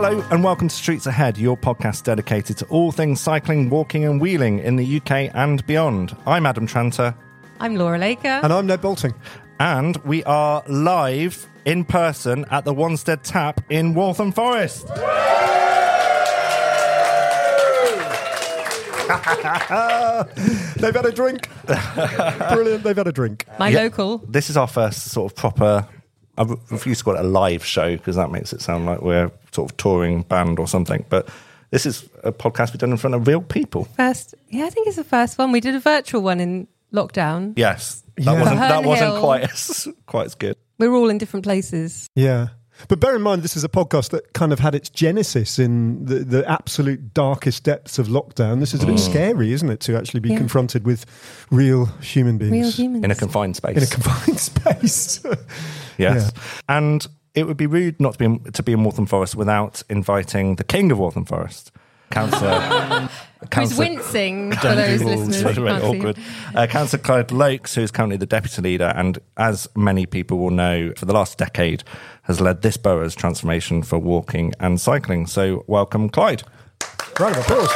Hello and welcome to Streets Ahead, your podcast dedicated to all things cycling, walking, and wheeling in the UK and beyond. I'm Adam Tranter, I'm Laura Laker. And I'm Ned Boulting. and we are live in person at the Wanstead Tap in Waltham Forest. They've had a drink. Brilliant. They've had a drink. My Yeah. local. This is our first sort of proper. I refuse to call it a live show because that makes it sound like we're sort of touring band or something. But this is a podcast we've done in front of real people. First, yeah, I think it's the first one. We did a virtual one in lockdown. Yes, that Yeah. wasn't that Herne wasn't Hill. quite as quite as good. We're all in different places. Yeah. But bear in mind, this is a podcast that kind of had its genesis in the, the absolute darkest depths of lockdown. This is a bit mm. scary, isn't it, to actually be Yeah. confronted with real human beings Real humans. in a confined space. in a confined space. yes, and it would be rude not to be in, to be in Waltham Forest without inviting the king of Waltham Forest, Councillor. Who's Councillor- wincing for those listeners? That's really awkward. Uh, Councillor Clyde Loakes, who is currently the deputy leader, and as many people will know, for the last decade has led this borough's transformation for walking and cycling. So, welcome, Clyde. Round of applause.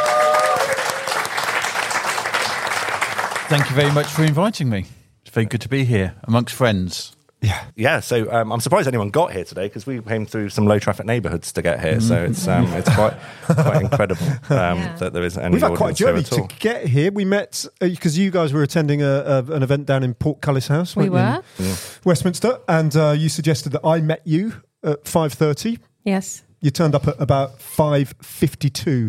Thank you very much for inviting me. It's very good to be here amongst friends. Yeah. Yeah, so um, I'm surprised anyone got here today because we came through some low traffic neighbourhoods to get here. So it's um, it's quite quite incredible um, that there is any. We've had quite a journey to get here. We met because you guys were attending a, a, an event down in Portcullis House. We weren't you, were. Westminster, and uh, you suggested that I met you at five thirty. Yes. You turned up at about five fifty-two.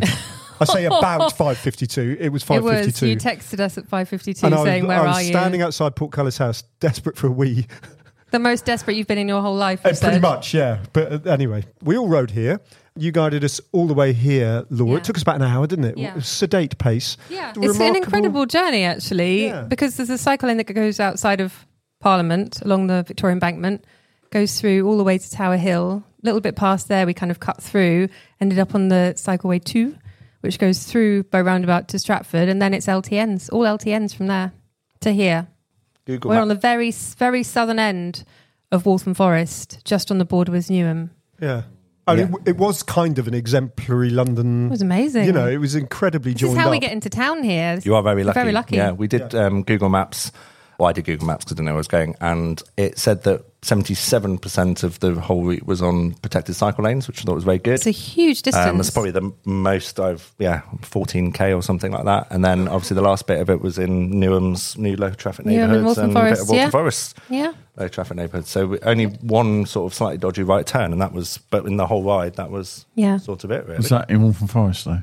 I say about five fifty-two. It was It five was. fifty-two. You texted us at 5.52 and I was, saying, where I was are you? standing outside Portcullis House, desperate for a wee. The most desperate you've been in your whole life, Uh, pretty much, yeah. But uh, anyway, we all rode here. You guided us all the way here, Laura. Yeah. It took us about an hour, didn't it? Yeah. Sedate pace. Yeah. It's Remarkable- an incredible journey, actually, Yeah. because there's a cycle lane that goes outside of Parliament along the Victoria Embankment, goes through all the way to Tower Hill. A little bit past there, we kind of cut through, ended up on the cycleway 2, which goes through by roundabout to Stratford, and then it's LTNs, all LTNs from there to here. Google We're Map- on the very, very southern end of Waltham Forest, just on the border with Newham. Yeah. And Yeah. it, it was kind of an exemplary London. It was amazing. You know, it was incredibly this joined is how up. we get into town here. You are very lucky. Very lucky. Yeah, we did Um, Google Maps. Well, I did Google Maps because I didn't know where I was going, and it said that seventy-seven percent of the whole route was on protected cycle lanes, which I thought was very good. It's a huge distance. Um, that's probably the most I've, yeah, 14k or something like that. And then obviously the last bit of it was in Newham's new low traffic Newham and neighbourhoods Waltham and, a bit Forest, of Waltham yeah. Forest yeah. low traffic neighbourhoods. So only one sort of slightly dodgy right turn, and that was, but in the whole ride, that was Yeah. sort of it, really. Was that in Waltham Forest though?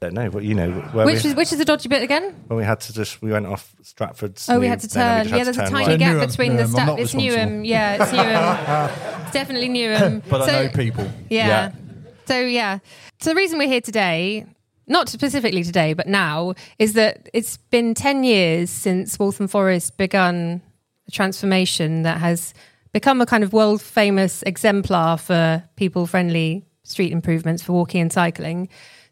Don't know, but you know, where Which we, is which is the dodgy bit again? when we had to just, we went off Stratford's. Oh, we had to turn. just Yeah, had to there's a tiny right. gap between Newham, the I'm stuff. It's responsible. Newham. Yeah, it's Newham. it's definitely Newham. But So- I know people. Yeah. Yeah. So yeah. So the reason we're here today, not specifically today, but now, is that it's been 10 years since Waltham Forest begun a transformation that has become a kind of world famous exemplar for people friendly street improvements for walking and cycling.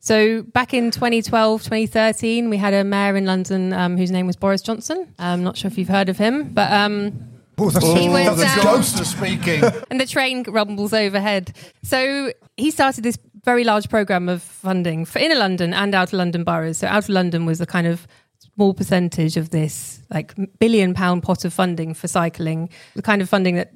So back in 2012, 2013, we had a mayor in London um, whose name was Boris Johnson. I'm not sure if you've heard of him, but um, Oh, that's, He that's um, ghost. speaking. and the train rumbles overhead. So he started this very large program of funding for inner London and outer London boroughs. So outer London was a kind of small percentage of this like billion pound pot of funding for cycling, the kind of funding that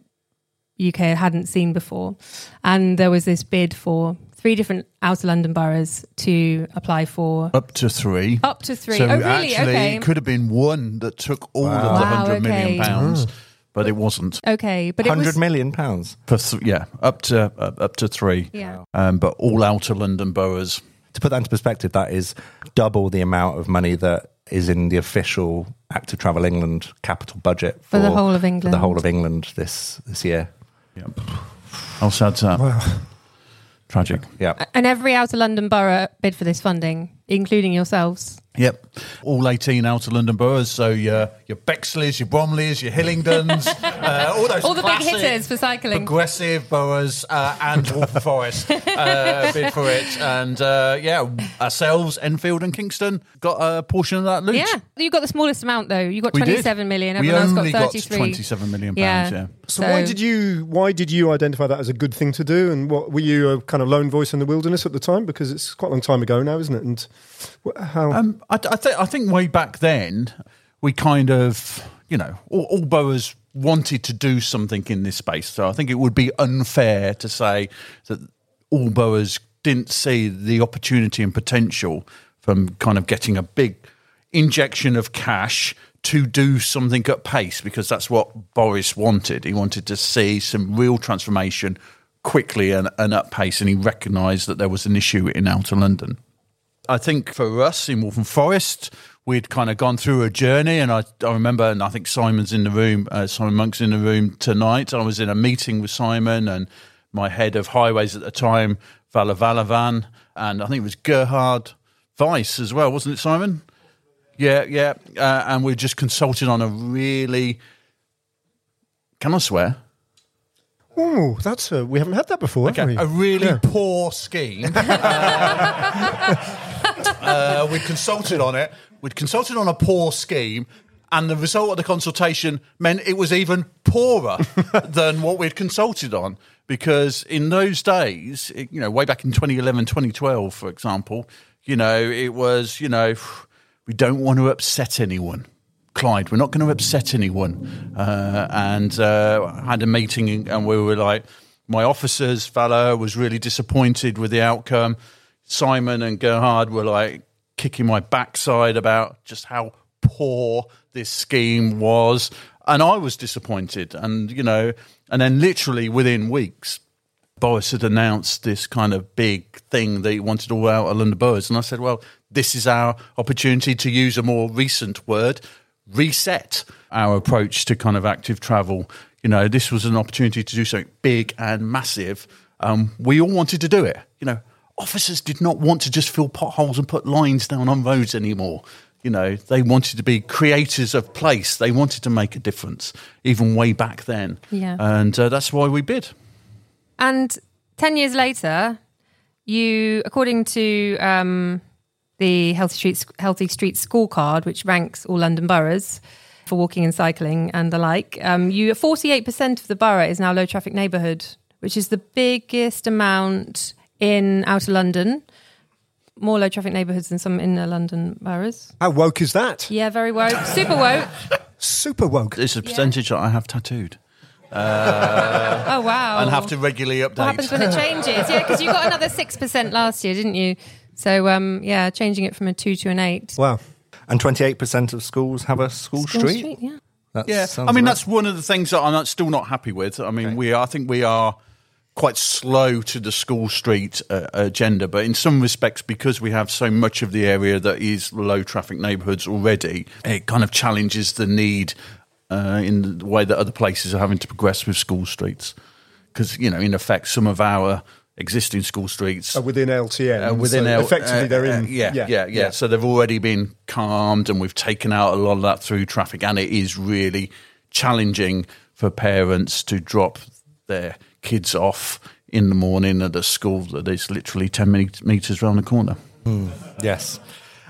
UK hadn't seen before. And there was this bid for three different outer London boroughs to apply for Up to three. up to three. So oh, really? actually, okay. it could have been one that took all of the Wow, hundred million okay. pounds, but it wasn't. okay, but it Hundred was million pounds. For th- yeah, up to uh, up to three. Yeah. Um, but all outer London boroughs. To put that into perspective, that is double the amount of money that is in the official Active Travel England capital budget For the whole of For the whole of England this this year. Yeah. How sad's that? Tragic. Yeah. and every outer London borough bid for this funding, including yourselves. Yep. All 18 outer London boroughs. So your your Bexleys, your Bromleys, your Hillingdons, uh, all those All the big hitters for cycling. Progressive boroughs uh, and Waltham Forest uh, bid for it. And uh, yeah, ourselves, Enfield and Kingston, got a portion of that loot. Yeah, you got the smallest amount though. You got We did. twenty-seven million. We Everyone else only got got 27 million pounds, yeah. So, why did you why did you identify that as a good thing to do? And what were you a kind of lone voice in the wilderness at the time? Because it's quite a long time ago now, isn't it? And how? Um, I, I, I think way back then, we kind of, you know, all, all wanted to do something in this space. So I think it would be unfair to say that all boroughs didn't see the opportunity and potential from kind of getting a big injection of cash to do something at pace because that's what Boris wanted. He wanted to see some real transformation quickly and, and at pace, and he recognised that there was an issue in outer London. I think for us in Waltham Forest, we'd kind of gone through a journey, and I, I remember, and I think Simon's in the room, uh, Simon Munk's in the room tonight. I was in a meeting with Simon and my head of highways at the time, Vala Valavan, and I think it was Gerhard Weiss as well, wasn't it, Simon? Yeah, yeah, uh, and we just consulted on a really. Can I swear? oh, that's a, we haven't had that before. have Okay, we? a really Yeah. poor scheme. uh, uh, we consulted on it. We'd consulted on a poor scheme, and the result of the consultation meant it was even poorer than what we'd consulted on. Because in those days, it- you know, way back in 2011, 2012, for example, you know, it was, you know, we don't want to upset anyone. Clyde, we're not going to upset anyone. Uh, and uh, I had a meeting, and we were like, my officers, fellow, was really disappointed with the outcome. Simon and Gerhard were like kicking my backside about just how poor this scheme was. And I was disappointed. And, you know, and then literally within weeks, Boris had announced this kind of big thing that he wanted all out of London boroughs. And I said, well, this is our opportunity to use a more recent word, reset our approach to kind of active travel. You know, this was an opportunity to do something big and massive. Um, we all wanted to do it. You know, officers did not want to just fill potholes and put lines down on roads anymore. You know, they wanted to be creators of place. They wanted to make a difference, even way back then. Yeah. And uh, that's why we bid. And 10 years later, you, according to um, the Healthy Streets, Healthy Streets scorecard, which ranks all London boroughs for walking and cycling and the like, um, you 48% of the borough is now low traffic neighbourhood, which is the biggest amount in outer London. More low traffic neighbourhoods than some inner London boroughs. How woke is that? Yeah, very woke. Super woke. Super woke. It's a percentage that I have tattooed Oh, wow. and have to regularly update. What happens when it changes? Yeah, because you got another six percent last year, didn't you? So um, yeah, changing it from a two to an eight. Wow. And 28% of schools have a school, School street. yeah. That yeah, I mean about- that's one of the things that I'm still not happy with. I mean, we are, I think we are quite slow to the school street uh, agenda, but in some respects, because we have so much of the area that is low traffic neighbourhoods already, it kind of challenges the need uh, in the way that other places are having to progress with school streets. Because you know, in effect, some of our existing school streets. Uh, within LTN. Uh, within so L- effectively, uh, they're in. uh, yeah, yeah, yeah, So they've already been calmed, and we've taken out a lot of that through traffic, and it is really challenging for parents to drop their kids off in the morning at a school that is literally ten meters round the corner. Yes.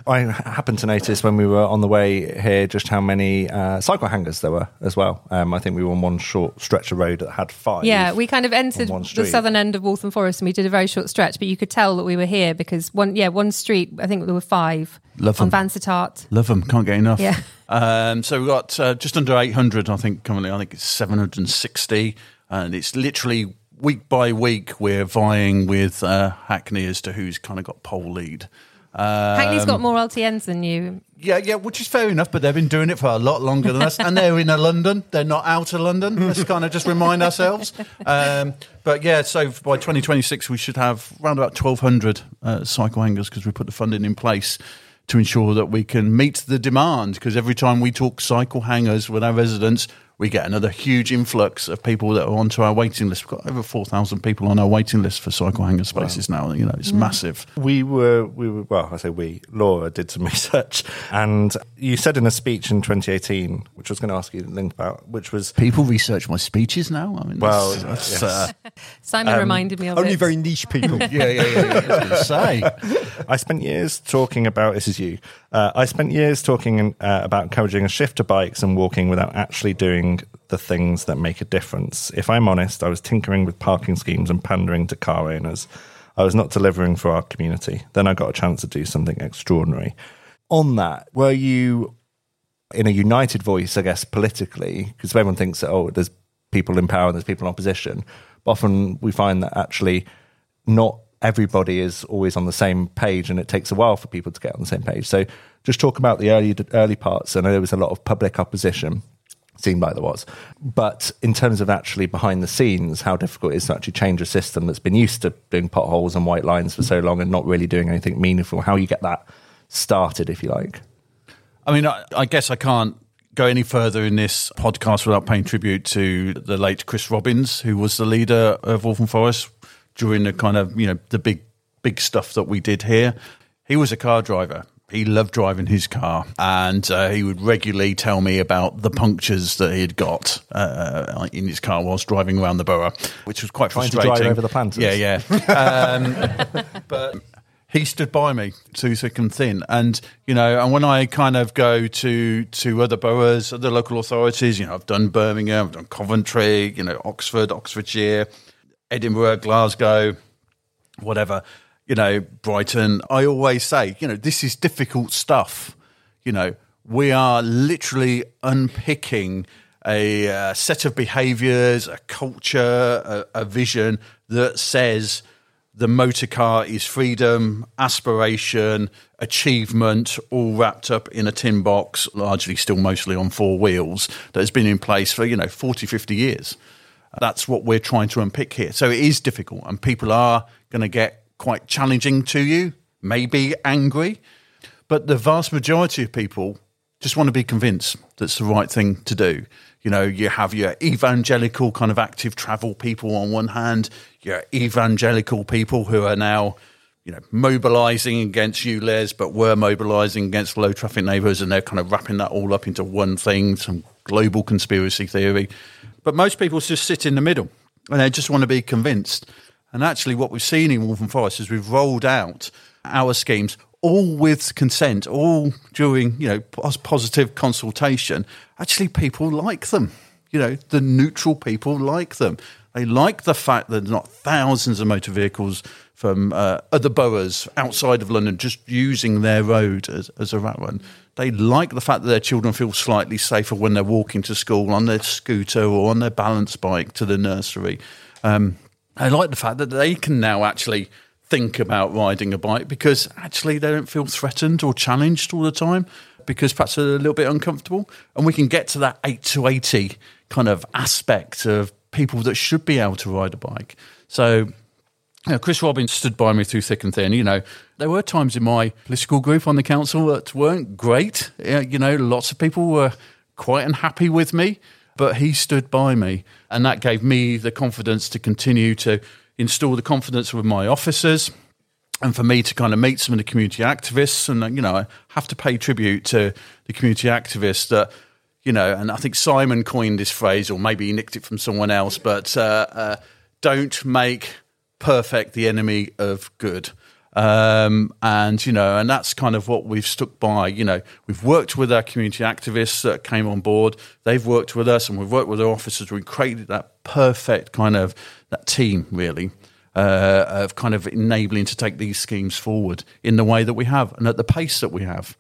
I happened to notice when we were on the way here just how many uh, cycle hangers there were as well. Um, I think we were on one short stretch of road that had five. Yeah, we kind of entered on the southern end of Waltham Forest and we did a very short stretch, but you could tell that we were here because one, yeah, one street, I think there were five Love on them. Vansittart. Love them, can't get enough. Yeah. Um, so we've got uh, just under 800, I think, currently. I think it's 760. And it's literally week by week, we're vying with uh, Hackney as to who's kind of got pole lead. Um, Hackney's got more LTNs than you. Yeah, yeah, which is fair enough, but they've been doing it for a lot longer than us, and they're in a London. They're not out of London. Let's kind of just remind ourselves. Um, but yeah, so by 2026, we should have around about 1,200 uh, cycle hangers because we put the funding in place to ensure that we can meet the demand. Because every time we talk cycle hangers with our residents, we get another huge influx of people that are onto our waiting list. We've got over 4,000 people on our waiting list for cycle hanger spaces now. You know, it's massive. We were, we were, well, I say we, Laura did some research. And you said in a speech in 2018, which I was going to ask you to link about, which was, People research my speeches now. I mean, Well, that's, yes. uh, Simon reminded me of Only it. very niche people. yeah, yeah, yeah. yeah. I was say. I spent years talking about, this is you, uh, I spent years talking uh, about encouraging a shift to bikes and walking without actually doing the things that make a difference. If I'm honest, I was tinkering with parking schemes and pandering to car owners. I was not delivering for our community. Then I got a chance to do something extraordinary. On that, were you in a united voice, I guess, politically? Because everyone thinks oh, there's people in power and there's people in opposition. But often we find that actually not everybody is always on the same page and it takes a while for people to get on the same page. So just talk about the early early parts. I know there was a lot of public opposition seemed like there was. But in terms of actually behind the scenes, how difficult it is to actually change a system that's been used to doing potholes and white lines for so long and not really doing anything meaningful, how you get that started, if you like. I mean, I, I guess I can't go any further in this podcast without paying tribute to the late Chris Robbins, who was the leader of Waltham Forest during the kind of, you know, the big, big stuff that we did here. He was a car driver. He loved driving his car, and uh, he would regularly tell me about the punctures that he had got uh, in his car whilst driving around the borough, which was quite Trying to frustrating. drive over the planters. Yeah, yeah. Um, but he stood by me too thick and thin, and you know, and when I kind of go to to other boroughs, other local authorities, you know, I've done Birmingham, I've done Coventry, you know, Oxford, Oxfordshire, Edinburgh, Glasgow, whatever, you know, Brighton. I always say, you know, this is difficult stuff. You know, we are literally unpicking a uh, set of behaviors, a culture, a, a vision that says the motor car is freedom, aspiration, achievement, all wrapped up in a tin box, largely still mostly on four wheels, that has been in place for, you know, 40, 50 years. That's what we're trying to unpick here. So it is difficult, and people are going to get quite challenging to you, maybe angry, but the vast majority of people just want to be convinced that's the right thing to do. You know, you have your evangelical kind of active travel people on one hand, your evangelical people who are now, you know, mobilizing against you, Les, but were mobilizing against low traffic neighborhoods, and they're kind of wrapping that all up into one thing, some global conspiracy theory. But most people just sit in the middle and they just want to be convinced. And actually, what we've seen in Waltham Forest is we've rolled out our schemes all with consent, all during you know positive consultation. Actually, people like them. You know, the neutral people like them. They like the fact that not thousands of motor vehicles from uh, other boroughs outside of London just using their road as, as a rat run. They like the fact that their children feel slightly safer when they're walking to school on their scooter or on their balance bike to the nursery. Um, I like the fact that they can now actually think about riding a bike because actually they don't feel threatened or challenged all the time because perhaps they're a little bit uncomfortable. And we can get to that 8 to 80 kind of aspect of people that should be able to ride a bike. So you know, Chris Robbins stood by me through thick and thin. You know, there were times in my political group on the council that weren't great. You know, lots of people were quite unhappy with me, but he stood by me. And that gave me the confidence to continue to, install the confidence with my officers and for me to kind of meet some of the community activists and you know I have to pay tribute to the community activists that you know and I think Simon coined this phrase or maybe he nicked it from someone else but uh, uh, don't make perfect the enemy of good um, and you know and that's kind of what we've stuck by. You know we've worked with our community activists that came on board. They've worked with us and we've worked with our officers. We created that perfect kind of that team really uh, of kind of enabling to take these schemes forward in the way that we have and at the pace that we have.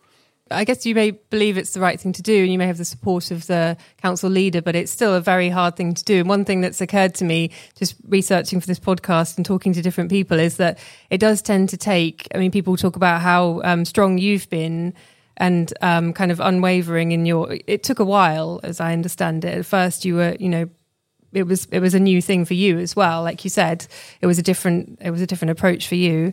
I guess you may believe it's the right thing to do and you may have the support of the council leader, but it's still a very hard thing to do. And one thing that's occurred to me just researching for this podcast and talking to different people is that it does tend to take, I mean, people talk about how um, strong you've been and um, kind of unwavering in your, it took a while, as I understand it. At first, you were, you know, it was it was a new thing for you as well. Like you said it was a different it was a different approach for you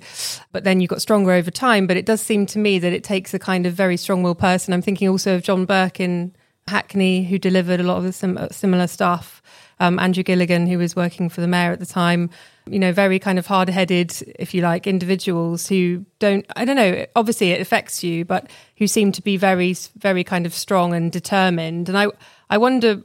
but then you got stronger over time. But it does seem to me that it takes a kind of very strong-willed person. I'm thinking also of john burke in hackney who delivered a lot of the sim- similar stuff. Um, andrew gilligan who was working for the mayor at the time. You know very kind of hard-headed if you like individuals who don't i don't know obviously it affects you but who seem to be very very kind of strong and determined. And i i wonder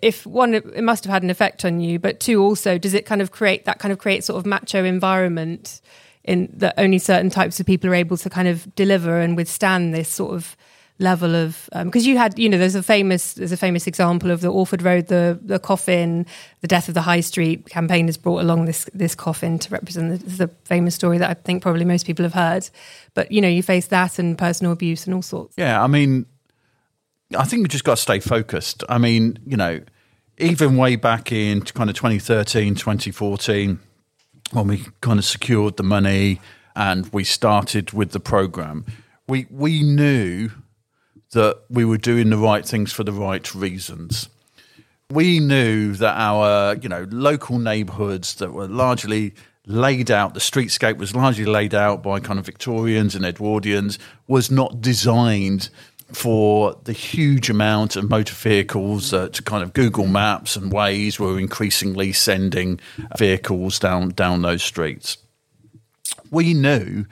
if one it must have had an effect on you but two also does it kind of create that kind of create sort of macho environment in that only certain types of people are able to kind of deliver and withstand this sort of level of because um, you had you know there's a famous there's a famous example of the Orford Road the the coffin the death of the High Street campaign has brought along this this coffin to represent the, the famous story that I think probably most people have heard. But you know you face that and personal abuse and all sorts. Yeah I mean I think we just got to stay focused. I mean, you know, even way back in kind of 2013, 2014, when we kind of secured the money and we started with the program, we we knew that we were doing the right things for the right reasons. We knew that our, you know, local neighbourhoods that were largely laid out, the streetscape was largely laid out by kind of Victorians and Edwardians, was not designed for the huge amount of motor vehicles that kind of Google Maps and Waze were increasingly sending vehicles down down those streets. We knew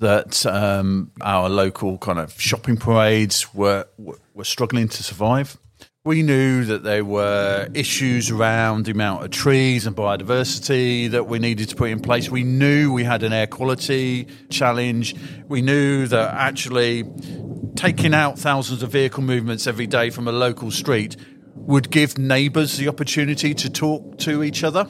that um, our local kind of shopping parades were were struggling to survive. We knew that there were issues around the amount of trees and biodiversity that we needed to put in place. We knew we had an air quality challenge. We knew that actually taking out thousands of vehicle movements every day from a local street would give neighbours the opportunity to talk to each other.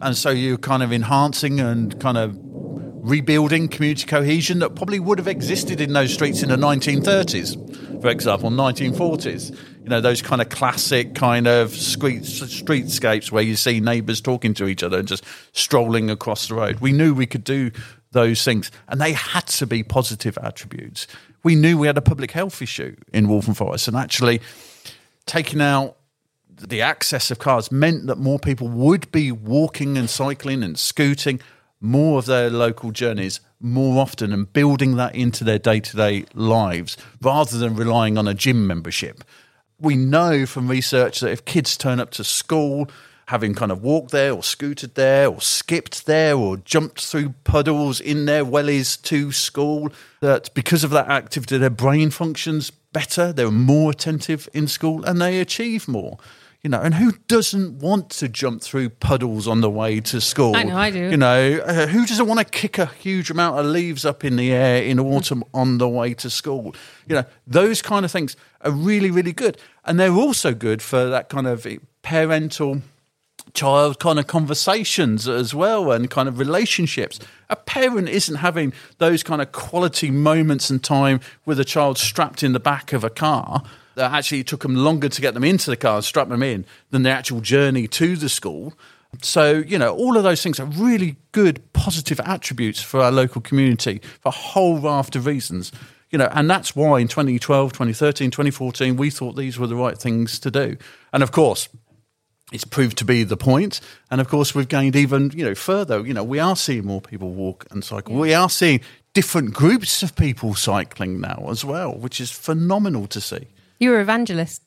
And so you're kind of enhancing and kind of rebuilding community cohesion that probably would have existed in those streets in the 1930s, for example, 1940s you know those kind of classic kind of street streetscapes where you see neighbours talking to each other and just strolling across the road. We knew we could do those things, and they had to be positive attributes. We knew we had a public health issue in Waltham Forest, and actually taking out the access of cars meant that more people would be walking and cycling and scooting more of their local journeys more often and building that into their day to day lives rather than relying on a gym membership we know from research that if kids turn up to school having kind of walked there or scooted there or skipped there or jumped through puddles in their wellies to school, that because of that activity, their brain functions better, they're more attentive in school, and they achieve more. You know, and who doesn't want to jump through puddles on the way to school? I know, I do. You know, uh, who doesn't want to kick a huge amount of leaves up in the air in autumn on the way to school? You know, those kind of things are really, really good. And they're also good for that kind of parental child kind of conversations as well and kind of relationships. A parent isn't having those kind of quality moments and time with a child strapped in the back of a car that actually took them longer to get them into the car and strap them in than the actual journey to the school. So, you know, all of those things are really good, positive attributes for our local community for a whole raft of reasons. You know, and that's why in 2012, 2013, 2014, we thought these were the right things to do. And of course, it's proved to be the point. And of course, we've gained even, you know, further. You know, we are seeing more people walk and cycle. We are seeing different groups of people cycling now as well, which is phenomenal to see. You were evangelist.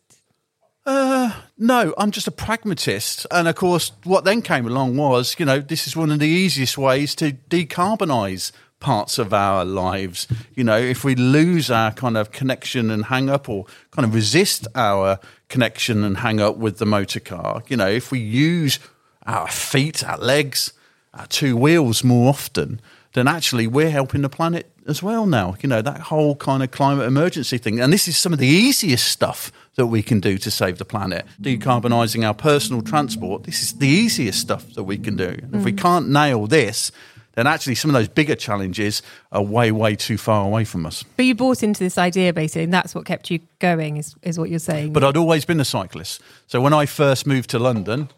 Uh, no, I'm just a pragmatist. And of course, what then came along was, you know, this is one of the easiest ways to decarbonize parts of our lives. You know, if we lose our kind of connection and hang up or kind of resist our connection and hang up with the motor car, you know, if we use our feet, our legs, our two wheels more often, then actually we're helping the planet as well now. You know, that whole kind of climate emergency thing. And this is some of the easiest stuff that we can do to save the planet. Decarbonising our personal transport, this is the easiest stuff that we can do. And If we mm. can't nail this, then actually some of those bigger challenges are way, way too far away from us. But you bought into this idea basically, and that's what kept you going, is, is what you're saying. But I'd always been a cyclist. So when I first moved to London,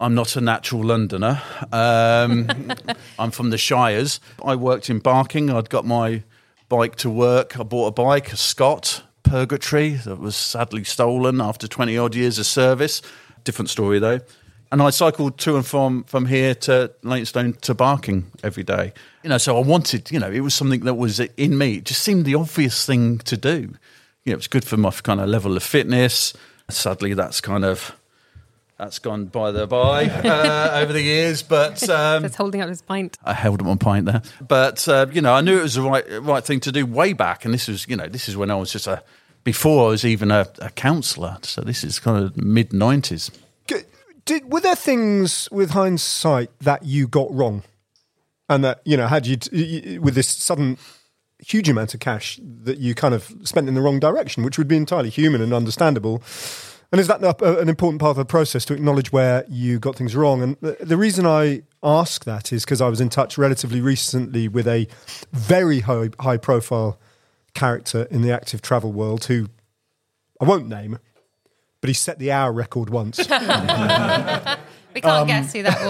I'm not a natural Londoner. Um, I'm from the Shires. I worked in Barking. I'd got my bike to work. I bought a bike, a Scott Purgatory, that was sadly stolen after 20 odd years of service. Different story though. And I cycled to and from from here to Leytonstone to Barking every day. You know, so I wanted, you know, it was something that was in me. It just seemed the obvious thing to do. You know, it was good for my kind of level of fitness. Sadly, that's kind of that's gone by the by uh, over the years, but um, Just holding up his pint. I held up my pint there. But uh, you know, I knew it was the right right thing to do way back, and this was you know this is when I was just a before I was even a, a councillor. So this is kind of mid nineties. Did, were there things with hindsight that you got wrong, and that you know had you t- y- with this sudden huge amount of cash that you kind of spent in the wrong direction, which would be entirely human and understandable. And is that an important part of the process to acknowledge where you got things wrong? And the, the reason I ask that is because I was in touch relatively recently with a very high, high profile character in the active travel world who I won't name, but he set the hour record once. We can't Um, guess who that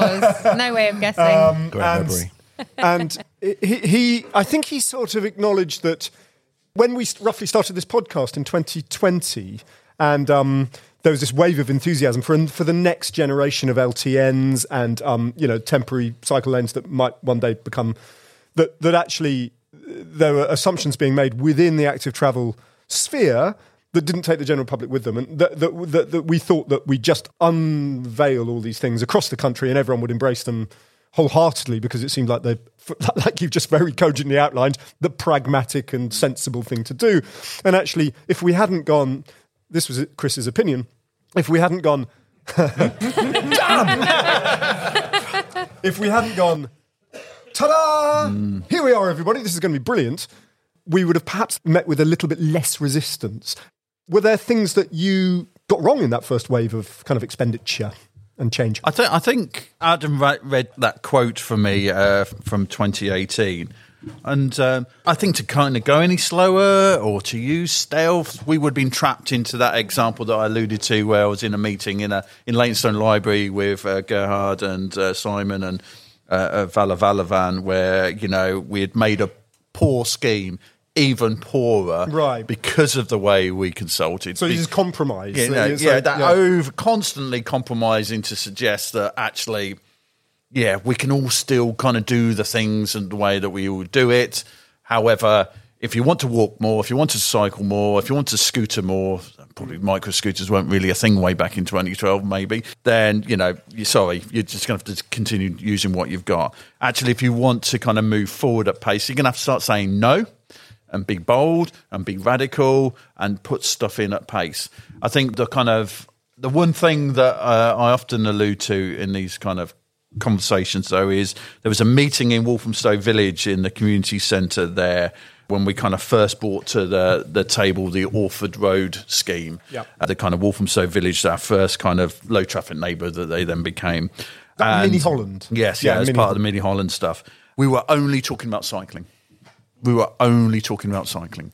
was. No way of guessing. Great and, memory. and he, he, I think he sort of acknowledged that when we roughly started this podcast in 2020, and um, there was this wave of enthusiasm for for the next generation of LTNs and um, you know temporary cycle lanes that might one day become that that actually there were assumptions being made within the active travel sphere that didn't take the general public with them, and that, that, that, that we thought that we just unveil all these things across the country and everyone would embrace them wholeheartedly because it seemed like they, like you've just very cogently outlined, the pragmatic and sensible thing to do. And actually, if we hadn't gone, this was Chris's opinion, if we hadn't gone, damn, if we hadn't gone, ta-da! Here we are, everybody. This is going to be brilliant. We would have perhaps met with a little bit less resistance. Were there things that you got wrong in that first wave of kind of expenditure and change? I think I think Adam read that quote for me uh, from 2018, and um, I think to kind of go any slower or to use stealth, we would have been trapped into that example that I alluded to, where I was in a meeting in a in Leytonstone Library with uh, Gerhard and uh, Simon and uh, uh, Vala Valavan, where you know we had made a poor scheme. Even poorer, Right. Because of the way we consulted. So this is compromise. yeah, no, It's yeah, like- that yeah. over constantly compromising to suggest that actually, yeah, we can all still kind of do the things and the way that we all do it. However, if you want to walk more, if you want to cycle more, if you want to scooter more, probably micro scooters weren't really a thing way back in 2012, maybe. Then you know, you're sorry, you're just going to have to continue using what you've got. Actually, if you want to kind of move forward at pace, you're going to have to start saying no and be bold and be radical and put stuff in at pace. I think the kind of the one thing that uh, I often allude to in these kind of conversations though is there was a meeting in Walthamstow Village in the community centre there when we kind of first brought to the the table the Orford Road scheme. Yep. Uh, the kind of Walthamstow Village, our first kind of low traffic neighbour that they then became. And- Mini Holland. Yes, Yeah, yeah, as part of the Mini Holland stuff. We were only talking about cycling we were only talking about cycling,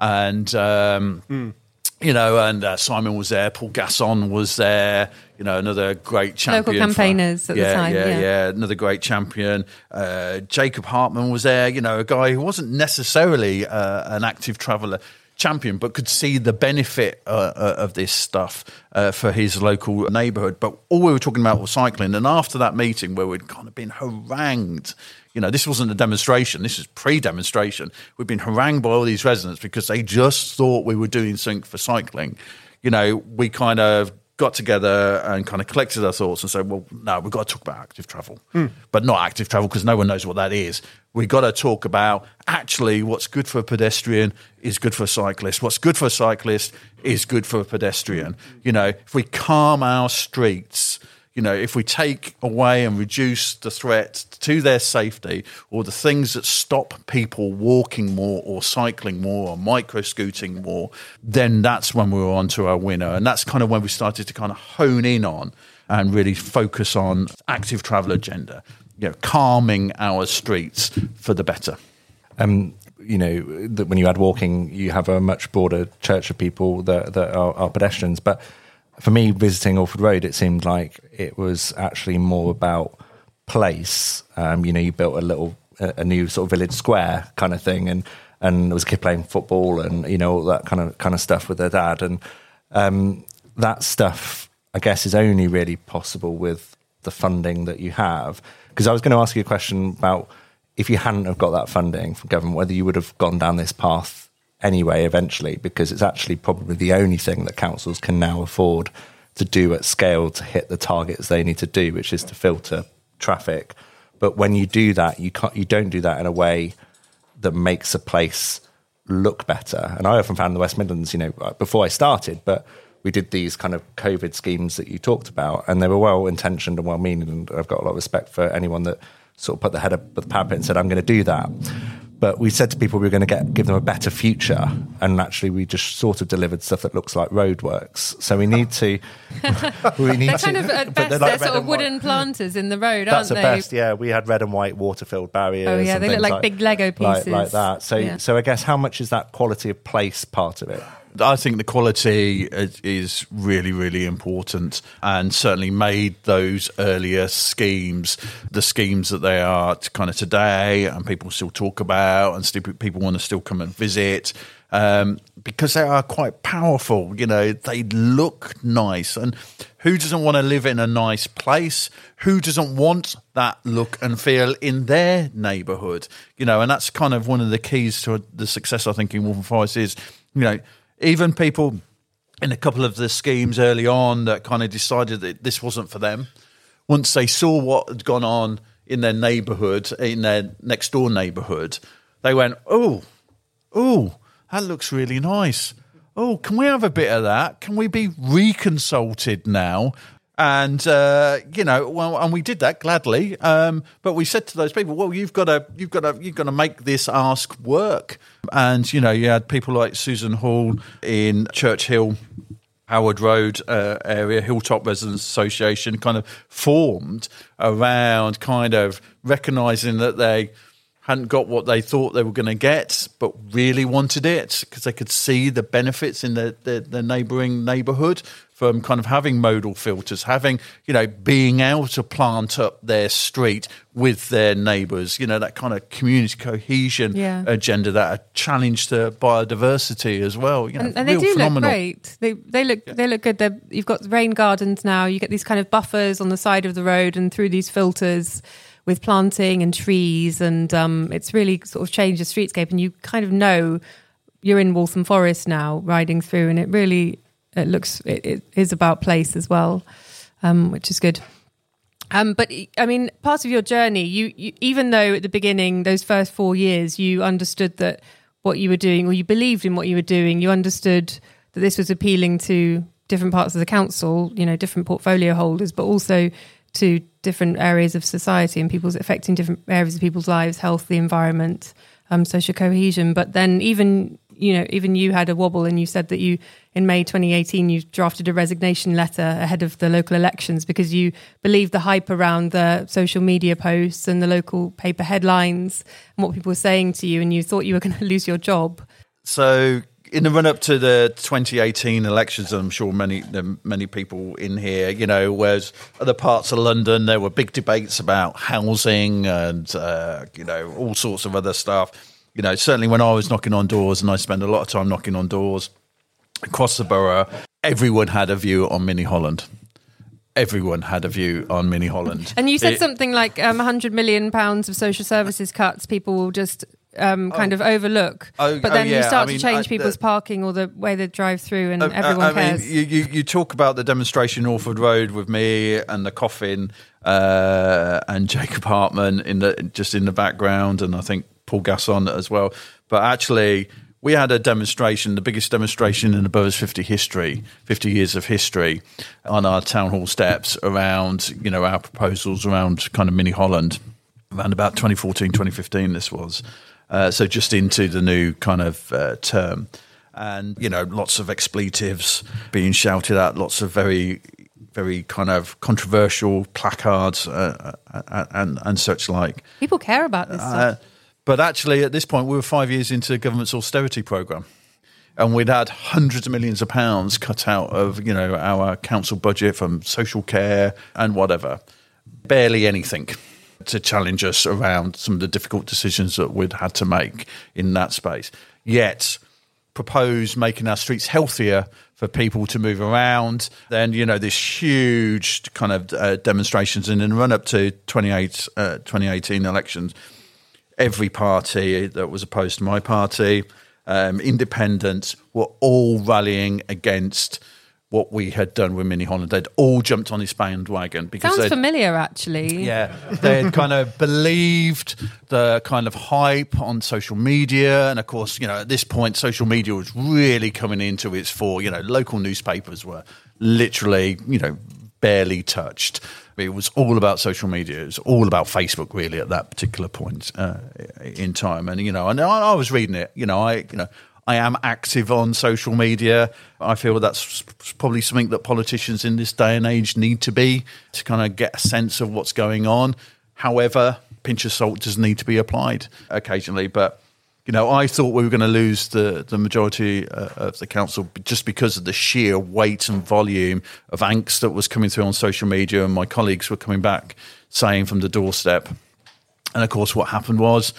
and um, Hmm. You know, and uh, Simon was there, Paul Gasson was there, you know, another great champion, for- campaigners at the yeah, time, yeah, yeah. yeah, another great champion. Uh, Jacob Hartman was there, you know, a guy who wasn't necessarily uh, an active traveller. Champion, but could see the benefit uh, uh, of this stuff uh, for his local neighbourhood. But all we were talking about was cycling. And after that meeting, where we'd kind of been harangued you know, this wasn't a demonstration. This was pre-demonstration. We've been harangued by all these residents because they just thought we were doing something for cycling. you know, we kind of got together and kind of collected our thoughts and said, well, no, we've got to talk about active travel, hmm. but not active travel because no one knows what that is. We've got to talk about actually what's good for a pedestrian is good for a cyclist. What's good for a cyclist is good for a pedestrian. You know, if we calm our streets, you know, if we take away and reduce the threat to their safety or the things that stop people walking more or cycling more or micro scooting more, then that's when we were on to our winner. And that's kind of when we started to kind of hone in on and really focus on active travel agenda, you know, calming our streets for the better. um, you know, that when you add walking, you have a much broader church of people that, that are, are pedestrians. But for me, visiting Orford Road, it seemed like it was actually more about place. Um, you know, you built a little, a, a new sort of village square kind of thing, and and there was a kid playing football, and you know all that kind of kind of stuff with their dad, and um, that stuff, I guess, is only really possible with the funding that you have. Because I was going to ask you a question about if you hadn't have got that funding from government, whether you would have gone down this path anyway eventually, because it's actually probably the only thing that councils can now afford to do at scale to hit the targets they need to do, which is to filter traffic. But when you do that, you can't, you don't do that in a way that makes a place look better. And I often found the West Midlands, you know, uh, before I started, but we did these kind of COVID schemes that you talked about, and they were well intentioned and well meaning. And I've got a lot of respect for anyone that sort of put the head up the parapet and said, "I'm going to do that." But we said to people we were going to get give them a better future, and actually we just sort of delivered stuff that looks like roadworks. So we need to. we need They're to, kind of at best they're they're, sort of and white. wooden planters in the road, That's aren't the they? best. Yeah, we had red and white water-filled barriers. Oh, yeah, they look things like big Lego like- like, that. So, Yeah. so I guess how much is that quality of place part of it? I think the quality is- really, really important and certainly made those earlier schemes the schemes that they are kind of today and people still talk about and still, people want to still come and visit um, because they are quite powerful. You know, they look nice. And who doesn't want to live in a nice place? Who doesn't want that look and feel in their neighbourhood? You know, and that's kind of one of the keys to the success, I think, in Waltham Forest is, you know, even people in a couple of the schemes early on that kind of decided that this wasn't for them. Once they saw what had gone on in their neighbourhood, in their next door neighbourhood, they went, "Oh, oh, that looks really nice. Oh, can we have a bit of that? Can we be reconsulted now?" And uh, you know, well, and we did that gladly. Um, but we said to those people, "Well, you've got to, you've got to, you've got to make this ask work." And you know, you had people like Susan Hall in Churchill, Howard Road uh, area, Hilltop Residents Association, kind of formed around kind of recognising that they hadn't got what they thought they were going to get, but really wanted it because they could see the benefits in their, their, their neighbouring neighbourhood from kind of having modal filters, having, you know, being able to plant up their street with their neighbours, you know, that kind of community cohesion Yeah. agenda, that a challenge to biodiversity as well. You know, and, and they do phenomenal. look great. They they look they look good. They're, you've got rain gardens now. You get these kind of buffers on the side of the road and through these filters with planting and trees, and um, it's really sort of changed the streetscape. And you kind of know you're in Waltham Forest now, riding through, and it really it looks it, it is about place as well, um, which is good. Um, but I mean, part of your journey, you, you even though at the beginning, those first four years, you understood that what you were doing, or you believed in what you were doing, you understood that this was appealing to different parts of the council, you know, different portfolio holders, but also to different areas of society and people's affecting different areas of people's lives, health, the environment, um, social cohesion. But then even you know, even you had a wobble, and you said that you in May 2018 you drafted a resignation letter ahead of the local elections because you believed the hype around the social media posts and the local paper headlines and what people were saying to you, and you thought you were going to lose your job. So, in the run up to the 2018 elections, I'm sure many many people in here, you know, whereas other parts of London there were big debates about housing and uh, you know all sorts of other stuff. You know, certainly when I was knocking on doors, and I spend a lot of time knocking on doors across the borough, everyone had a view on Mini Holland. Everyone had a view on Mini Holland. And you said It- something like um, 100 million pounds of social services cuts. People will just um, kind of overlook. Oh, but oh, then you start I mean, to change I- people's parking or the way they drive through, and Uh, everyone I cares. mean, you, you, you talk about the demonstration in Orford Road with me and the coffin uh, and Jacob Hartman in the just in the background, and I think Paul Gasson as well. But actually, we had a demonstration, the biggest demonstration in the borough's 50 history, 50 years of history, on our town hall steps around, you know, our proposals around kind of mini Holland, around about 2014, 2015. This was uh, so just into the new kind of uh, term. And you know lots of expletives being shouted at lots of very very kind of controversial placards uh, uh, and and such like. People care about this uh, stuff. but actually at this point we were 5 years into the government's austerity program. And we'd had hundreds of millions of pounds cut out of you know our council budget from social care and whatever. Barely anything to challenge us around some of the difficult decisions that we'd had to make in that space. Yet, propose making our streets healthier for people to move around. Then, you know, this huge kind of uh, demonstrations and in the run up to 28, uh, 2018 elections, every party that was opposed to my party, um, independents, were all rallying against what we had done with Mini Holland. They'd all jumped on his bandwagon because Sounds familiar, actually. yeah, they had kind of believed the kind of hype on social media, and of course, you know, at this point, social media was really coming into its fore. You know, local newspapers were literally, you know, barely touched. It was all about social media. It was all about Facebook, really, at that particular point uh, in time. And you know, and I, I was reading it. You know, I, you know. I am active on social media. I feel that's probably something that politicians in this day and age need to be to kind of get a sense of what's going on. However, pinch of salt does need to be applied occasionally. But you know, I thought we were going to lose the the majority uh, of the council just because of the sheer weight and volume of angst that was coming through on social media, and my colleagues were coming back saying from the doorstep. And of course, what happened was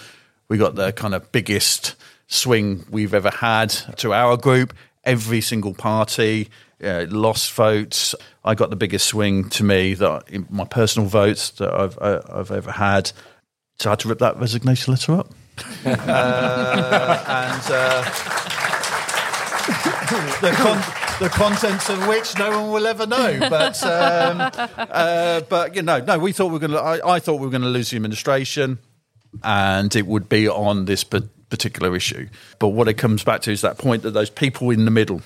we got the kind of biggest swing we've ever had to our group. Every single party uh, lost votes. I got the biggest swing to me that in my personal votes that I've uh, I've ever had. So I had to rip that resignation letter up. uh, and uh, the, con- the contents of which no one will ever know. But um, uh, but you know, no, we thought we were going to. I, thought we were going to lose the administration, and it would be on this particular issue. But what it comes back to is that point that those people in the middle.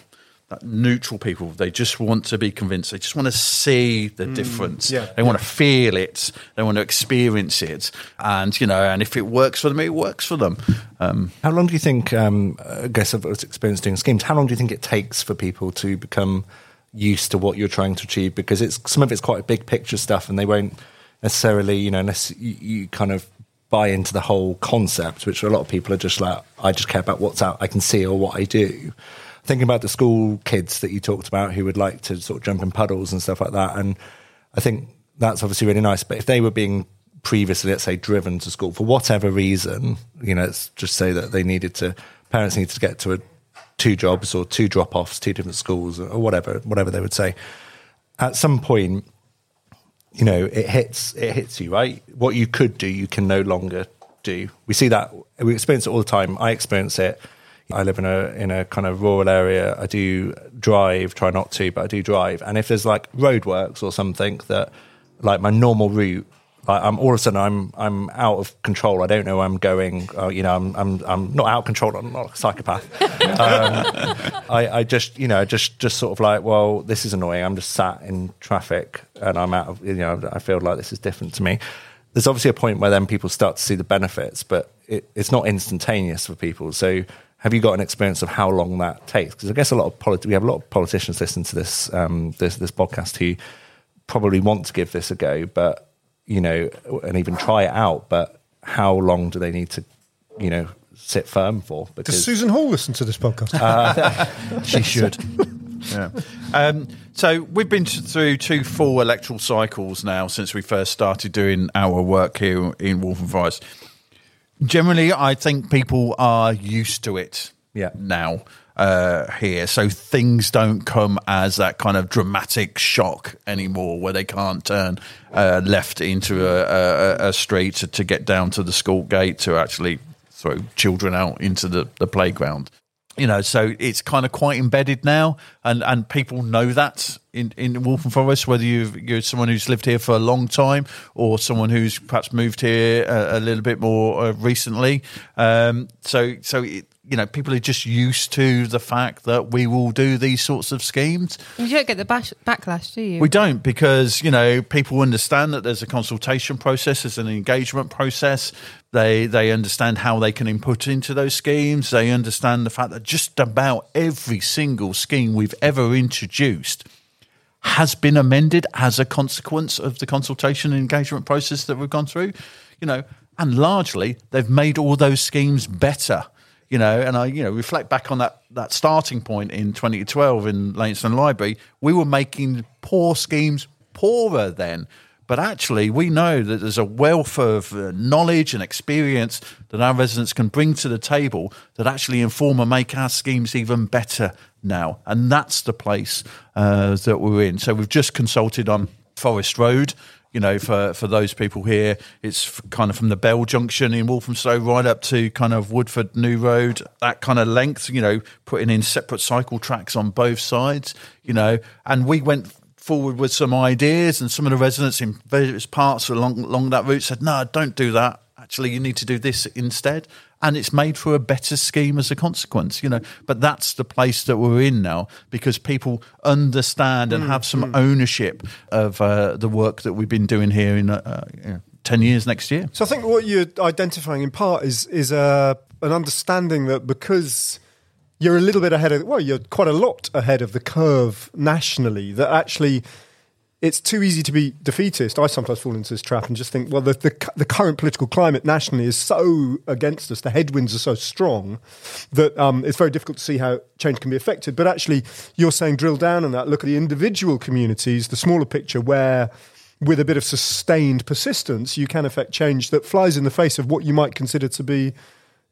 That neutral people, they just want to be convinced. They just want to see the difference. yeah, they want to feel it. They want to experience it. And you know, and if it works for them, it works for them. Um, How long do you think, um, I guess I've got experience doing schemes, how long do you think it takes for people to become used to what you're trying to achieve? Because it's some of it's quite big picture stuff and they won't necessarily, you know, unless you, you kind of buy into the whole concept, which a lot of people are just like, I just care about what's out I can see or what I do. Thinking about the school kids that you talked about who would like to sort of jump in puddles and stuff like that. And I think that's obviously really nice. But if they were being previously, let's say, driven to school for whatever reason, you know, just say that they needed to, parents needed to get to a, two jobs or two drop offs, two different schools or whatever, whatever they would say. At some point, you know, it hits, it hits you, right? What you could do, you can no longer do. We see that, we experience it all the time. I experience it. I live in a in a kind of rural area. I do drive, try not to, but I do drive. And if there's like roadworks or something that, like my normal route, like I'm all of a sudden I'm I'm out of control. I don't know where I'm going. Uh, you know, I'm I'm I'm not out of control. I'm not a psychopath. um, I, I just you know just just sort of like well this is annoying. I'm just sat in traffic and I'm out of you know I feel like this is different to me. There's obviously a point where then people start to see the benefits, but it, it's not instantaneous for people. So have you got an experience of how long that takes? Because I guess a lot of politi- we have a lot of politicians listen to this um, this this podcast who probably want to give this a go, but you know, and even try it out. But how long do they need to, you know, sit firm for? Does Susan Hall listen to this podcast? she should. yeah. Um, so we've been through two full electoral cycles now since we first started doing our work here in Waltham Forest. Generally, I think people are used to it Yeah. now uh, here. So things don't come as that kind of dramatic shock anymore where they can't turn uh, left into a, a, a street to, to get down to the school gate to actually throw children out into the, the playground. You know, so it's kind of quite embedded now, and, and people know that in, in Waltham Forest, whether you've, you're someone who's lived here for a long time or someone who's perhaps moved here a, a little bit more uh, recently. Um, so, so it, you know, people are just used to the fact that we will do these sorts of schemes. You don't get the bash- backlash, do you? We don't because you know people understand that there's a consultation process, there's an engagement process. They they understand how they can input into those schemes. They understand the fact that just about every single scheme we've ever introduced has been amended as a consequence of the consultation and engagement process that we've gone through. You know, and largely they've made all those schemes better you know, and I, you know, reflect back on that that starting point in 2012 in Leytonstone Library, we were making poor schemes poorer then. But actually, we know that there's a wealth of uh, knowledge and experience that our residents can bring to the table that actually inform and make our schemes even better now. And that's the place uh, that we're in. So we've just consulted on Forest Road, you know, for, for those people here, it's kind of from the Bell Junction in Walthamstow right up to kind of Woodford New Road, that kind of length, you know, putting in separate cycle tracks on both sides, you know, and we went forward with some ideas and some of the residents in various parts along, along that route said, no, don't do that. Actually, you need to do this instead and it's made for a better scheme as a consequence, you know. But that's the place that we're in now because people understand and mm, have some mm. ownership of uh, the work that we've been doing here in uh, you know, ten years next year. So I think what you're identifying in part is is uh, an understanding that because you're a little bit ahead of well, you're quite a lot ahead of the curve nationally. That actually it's too easy to be defeatist. I sometimes fall into this trap and just think, well, the, the, the, current political climate nationally is so against us, the headwinds are so strong that um, it's very difficult to see how change can be affected. But actually, you're saying drill down on that, look at the individual communities, the smaller picture where with a bit of sustained persistence, you can affect change that flies in the face of what you might consider to be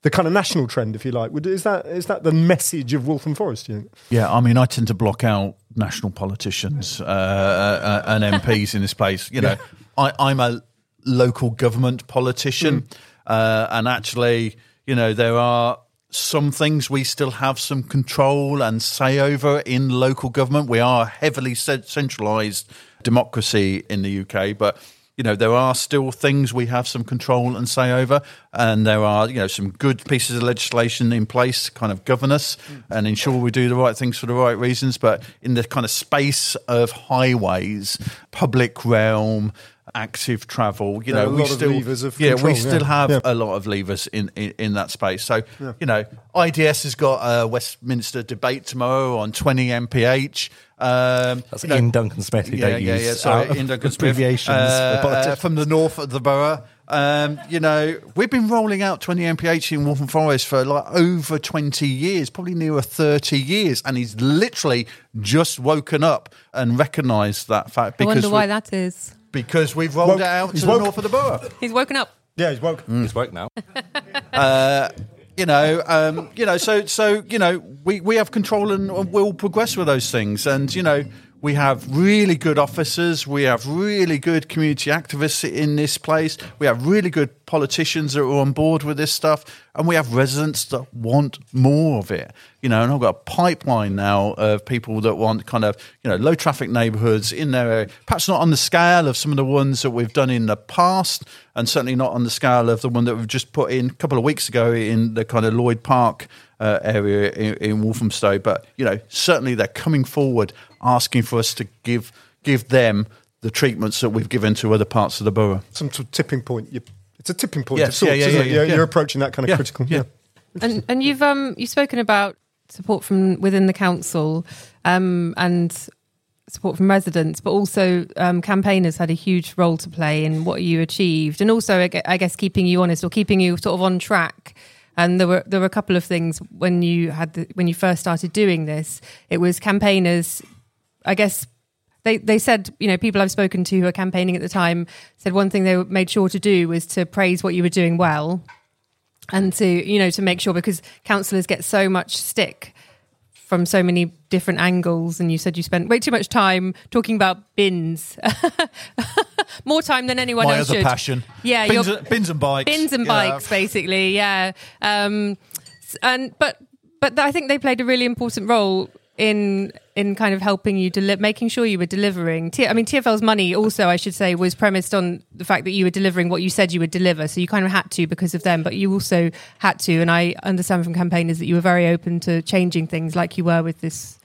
the kind of national trend, if you like. Is that is that the message of Waltham Forest? You think? Yeah, I mean, I tend to block out national politicians uh, uh, and MPs in this place. You know, yeah. I, am a local government politician, mm. uh, and actually, you know, there are some things we still have some control and say over in local government. We are a heavily centralised democracy in the UK, but you know there are still things we have some control and say over and there are you know some good pieces of legislation in place to kind of govern us mm. and ensure we do the right things for the right reasons. But in the kind of space of highways public realm active travel. You know, we still yeah, control, we still yeah. have yeah. a lot of levers in, in, in that space. So yeah. you know, IDS has got a Westminster debate tomorrow on twenty MPH. Um, That's in know, Duncan Smith. Yeah, yeah, yeah. Sorry, Iain Duncan Smith. Abbreviations uh, uh, from the north of the borough. Um, you know, we've been rolling out 20 MPH in Waltham Forest for like over 20 years, probably nearer 30 years, and he's literally just woken up and recognised that fact. Because I wonder why that is because we've rolled woke, it out to the north of the borough. He's woken up. Yeah, he's woke. Mm. He's woke now. uh, you know, um, you know, so so you know, we we have control and we'll progress with those things, and you know, we have really good officers. We have really good community activists in this place. We have really good politicians that are on board with this stuff. And we have residents that want more of it. You know, and I've got a pipeline now of people that want kind of, you know, low traffic neighborhoods in their area. Perhaps not on the scale of some of the ones that we've done in the past, and certainly not on the scale of the one that we've just put in a couple of weeks ago in the kind of Lloyd Park uh, area in, in Walthamstow. But, you know, certainly they're coming forward asking for us to give give them the treatments that we've given to other parts of the borough. Some sort of tipping point. You, it's a tipping point yes, of sorts, yeah, yeah, yeah, yeah, You're approaching that kind of critical. Yeah. And and you've um you've spoken about support from within the council um and support from residents, but also um, campaigners had a huge role to play in what you achieved, and also I guess keeping you honest or keeping you sort of on track and there were there were a couple of things when you had the, when you first started doing this. It was campaigners I guess they they said you know people I've spoken to who are campaigning at the time said one thing they made sure to do was to praise what you were doing well, and to you know to make sure because councillors get so much stick from so many different angles and you said you spent way too much time talking about bins more time than anyone My else other should. passion. Yeah, bins, bins and bikes. bins and Yeah. bikes, basically. Yeah, um, and but but I think they played a really important role in in kind of helping you deli- making sure you were delivering. T- I mean, TFL's money also, I should say, was premised on the fact that you were delivering what you said you would deliver. So you kind of had to because of them, but you also had to. And I understand from campaigners that you were very open to changing things, like you were with this.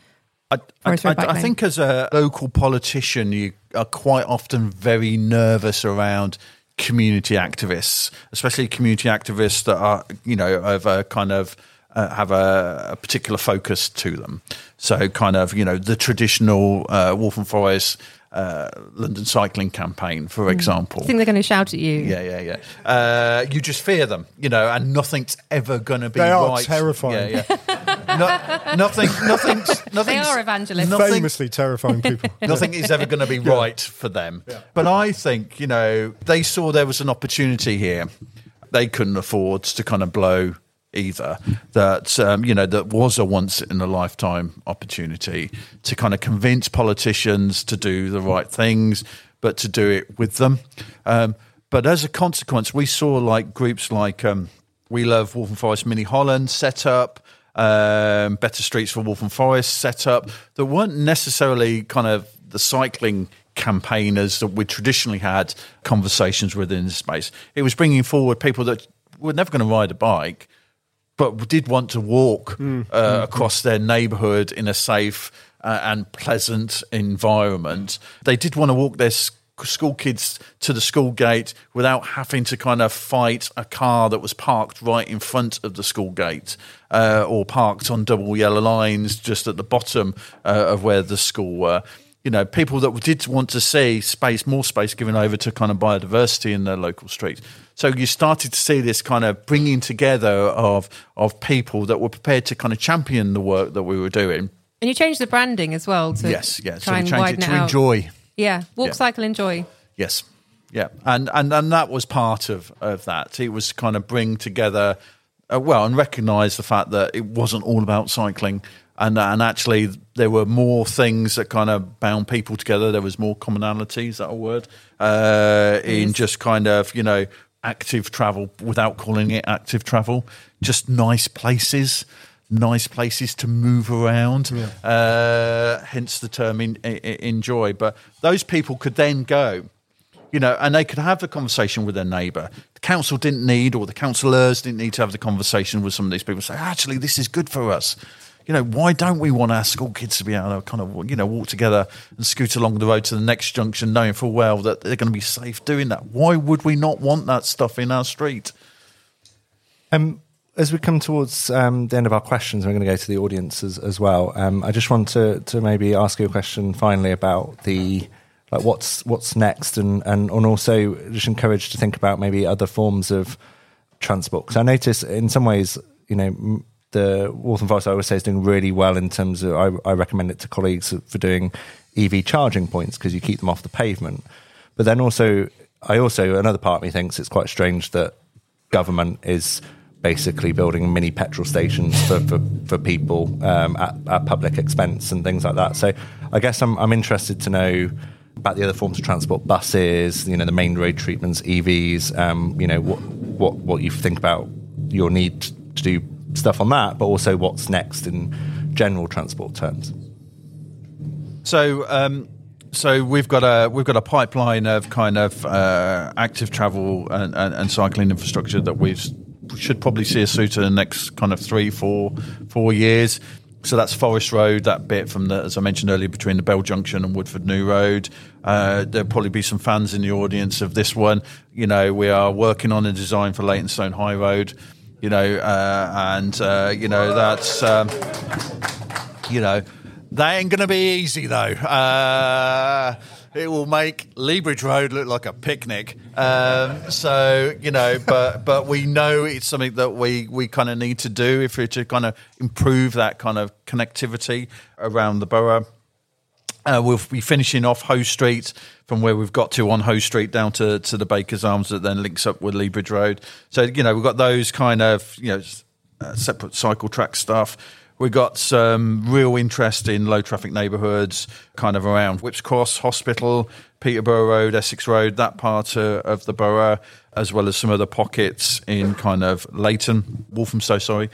I, I, I- I think as a local politician, you are quite often very nervous around community activists, especially community activists that are, you know, of a kind of uh, have a, a particular focus to them. So, kind of, you know, the traditional uh, Waltham Forest uh, London cycling campaign, for example. I think they're going to shout at you. Yeah, yeah, yeah. Uh, you just fear them, you know, and nothing's ever going to be They are right. terrifying. Yeah, yeah. no, nothing, nothing's, They are evangelists. Nothing- Famously terrifying people. Nothing is ever going to be right for them. But I think, you know, they saw there was an opportunity here. They couldn't afford to kind of blow either. That, um, you know, that was a once in a lifetime opportunity to kind of convince politicians to do the right things, but to do it with them. Um, but as a consequence, we saw like groups like um, We Love Waltham Forest Mini Holland set up um, Better Streets for Waltham Forest set up that weren't necessarily kind of the cycling campaigners that we traditionally had conversations with in this space. It was bringing forward people that were never going to ride a bike, but did want to walk uh, across their neighbourhood in a safe uh, and pleasant environment. They did want to walk their school kids to the school gate without having to kind of fight a car that was parked right in front of the school gate uh, or parked on double yellow lines just at the bottom uh, of where the school were. You know, people that did want to see space, more space given over to kind of biodiversity in their local streets. So you started to see this kind of bringing together of of people that were prepared to kind of champion the work that we were doing. And you changed the branding as well to yes, yeah. So try we and widen it it to out. enjoy. Yeah, walk, Yeah. cycle, enjoy. Yes. Yeah. And, and and that was part of, of that. It was kind of bring together, uh, well, and recognise the fact that it wasn't all about cycling. And, and actually, there were more things that kind of bound people together. There was more commonality, is that a word? Uh, in just kind of, you know, active travel without calling it active travel. Just nice places, nice places to move around. Uh, hence the term in, i- i- enjoy. But those people could then go you know, and they could have the conversation with their neighbour. The council didn't need, or the councillors didn't need to have the conversation with some of these people. Say, actually, this is good for us. You know, why don't we want our school kids to be able to kind of, you know, walk together and scoot along the road to the next junction, knowing full well that they're going to be safe doing that? Why would we not want that stuff in our street? Um, as we come towards um, the end of our questions, we're going to go to the audience as, as well. Um, I just want to, to maybe ask you a question finally about the like what's what's next, and, and and also just encouraged to think about maybe other forms of transport. Because I notice in some ways, you know, the Waltham Forest I always say is doing really well in terms of I, I recommend it to colleagues for doing EV charging points because you keep them off the pavement. But then also, I also another part of me thinks it's quite strange that government is basically building mini petrol stations for, for, for people um, at, at public expense and things like that. So I guess I'm, I'm interested to know about the other forms of transport, buses, you know, the main road treatments, EVs, um, you know, what, what, what you think about your need to do stuff on that, but also what's next in general transport terms. So, um, so we've got a we've got a pipeline of kind of uh, active travel and, and, and cycling infrastructure that we should probably see us through to the next kind of three, four, four years. So that's Forest Road, that bit from the, as I mentioned earlier, between the Bell Junction and Woodford New Road. Uh, there'll probably be some fans in the audience of this one. You know, we are working on a design for Leytonstone High Road. You know, uh, and uh, you know that's. Um, you know, that ain't going to be easy though. Uh, it will make Lea Bridge Road look like a picnic. Um, so you know, but but we know it's something that we we kind of need to do if we're to kind of improve that kind of connectivity around the borough. Uh, we'll be finishing off Hoe Street from where we've got to on Hoe Street down to, to the Baker's Arms that then links up with Lea Bridge Road. So, you know, we've got those kind of, you know, uh, separate cycle track stuff. We've got some real interest in low traffic neighbourhoods, kind of around Whipps Cross Hospital, Peterborough Road, Essex Road, that part uh, of the borough, as well as some other pockets in kind of Leyton, Walthamstow, sorry.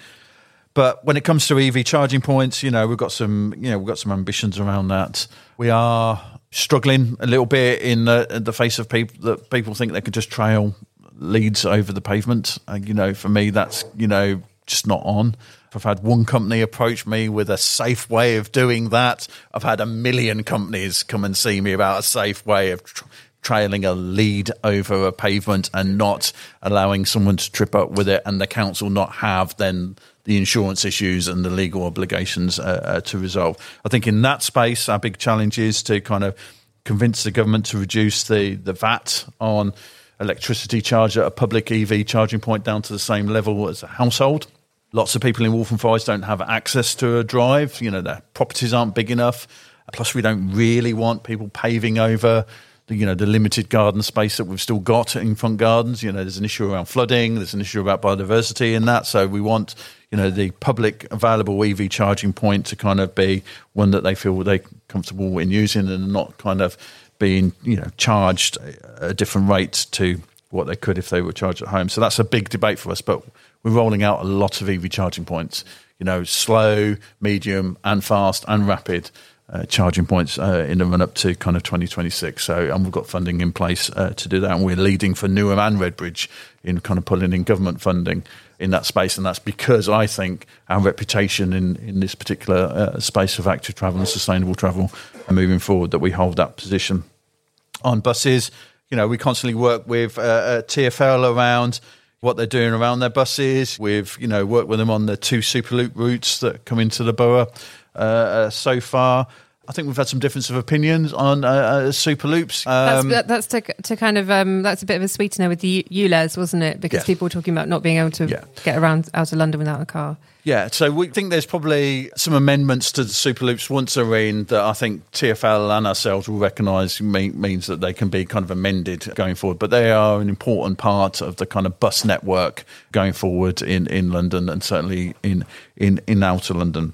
But when it comes to EV charging points, you know, we've got some, you know, we've got some ambitions around that. We are struggling a little bit in the, in the face of people that people think they could just trail leads over the pavement. Uh, you know, for me, that's you know just not on. I've had one company approach me with a safe way of doing that. I've had a million companies come and see me about a safe way of tr- trailing a lead over a pavement and not allowing someone to trip up with it, and the council not have then the insurance issues and the legal obligations uh, uh, to resolve. I think in that space, our big challenge is to kind of convince the government to reduce the, the VAT on electricity charge at a public EV charging point down to the same level as a household. Lots of people in Waltham Forest don't have access to a drive. You know, their properties aren't big enough. Plus, we don't really want people paving over you know, the limited garden space that we've still got in front gardens. You know, there's an issue around flooding. There's an issue about biodiversity in that. So we want, you know, the public available EV charging point to kind of be one that they feel they're comfortable in using and not kind of being, you know, charged a different rate to what they could if they were charged at home. So that's a big debate for us. But we're rolling out a lot of EV charging points. You know, slow, medium, and fast and rapid uh, charging points uh, in the run up to kind of 2026. So, and we've got funding in place uh, to do that, and we're leading for Newham and Redbridge in kind of pulling in government funding in that space, and that's because I think our reputation in in this particular uh, space of active travel and sustainable travel, and moving forward, that we hold that position on buses. You know, we constantly work with uh, uh, TFL around what they're doing around their buses. We've, you know, worked with them on the two Superloop routes that come into the borough uh, uh, so far. I think we've had some difference of opinions on uh, uh, Superloops. Um, that's, that's to, to kind of um, that's a bit of a sweetener with the ULEZ, wasn't it? Because Yes. people were talking about not being able to Yeah. get around out of London without a car. Yeah, so we think there's probably some amendments to the Superloops once they're in that I think TFL and ourselves will recognise mean, means that they can be kind of amended going forward. But they are an important part of the kind of bus network going forward in, in London and certainly in, in, in outer London.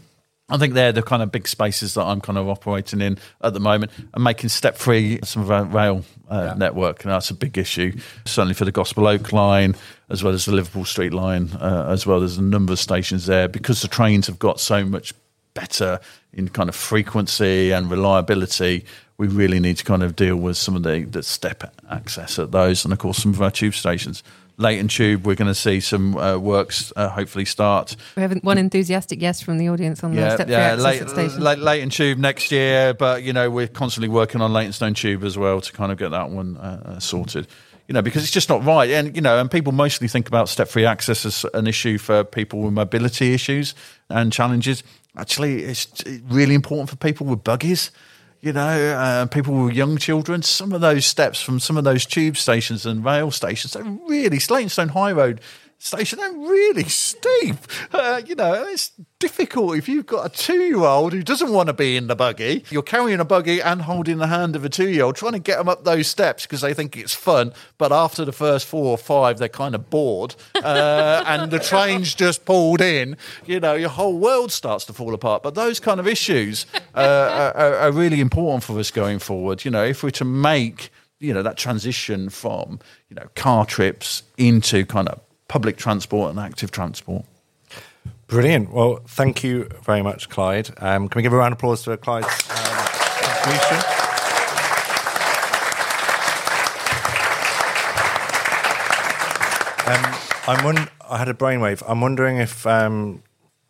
I think they're the kind of big spaces that I'm kind of operating in at the moment and making step free some of our rail uh, network. And that's a big issue, certainly for the Gospel Oak line, as well as the Liverpool Street line, uh, as well as a number of stations there, because the trains have got so much better in kind of frequency and reliability. We really need to kind of deal with some of the, the step access at those, and of course, some of our tube stations. Leyton Tube, we're going to see some uh, works uh, hopefully start We have one enthusiastic yes from the audience on the step free access Ley- at station. Leyton Tube next year, but you know we're constantly working on Leytonstone Tube as well to kind of get that one uh, uh, sorted. You know, because it's just not right, and you know, and people mostly think about step-free access as an issue for people with mobility issues and challenges. Actually, it's really important for people with buggies. You know, uh, people with young children. Some of those steps from some of those tube stations and rail stations are really Leytonstone High Road station they're really steep. Uh, you know, it's difficult if you've got a two-year-old who doesn't want to be in the buggy. You're carrying a buggy and holding the hand of a two-year-old, trying to get them up those steps because they think it's fun. But after the first four or five, they're kind of bored, uh, and the train's just pulled in. You know, your whole world starts to fall apart. But those kind of issues uh, are, are really important for us going forward. You know, if we're to make you know that transition from you know car trips into kind of public transport and active transport. Brilliant. Well, thank you very much, Clyde. Um, can we give a round of applause for Clyde's um, contribution? Um, I'm won- I had a brainwave. I'm wondering if um,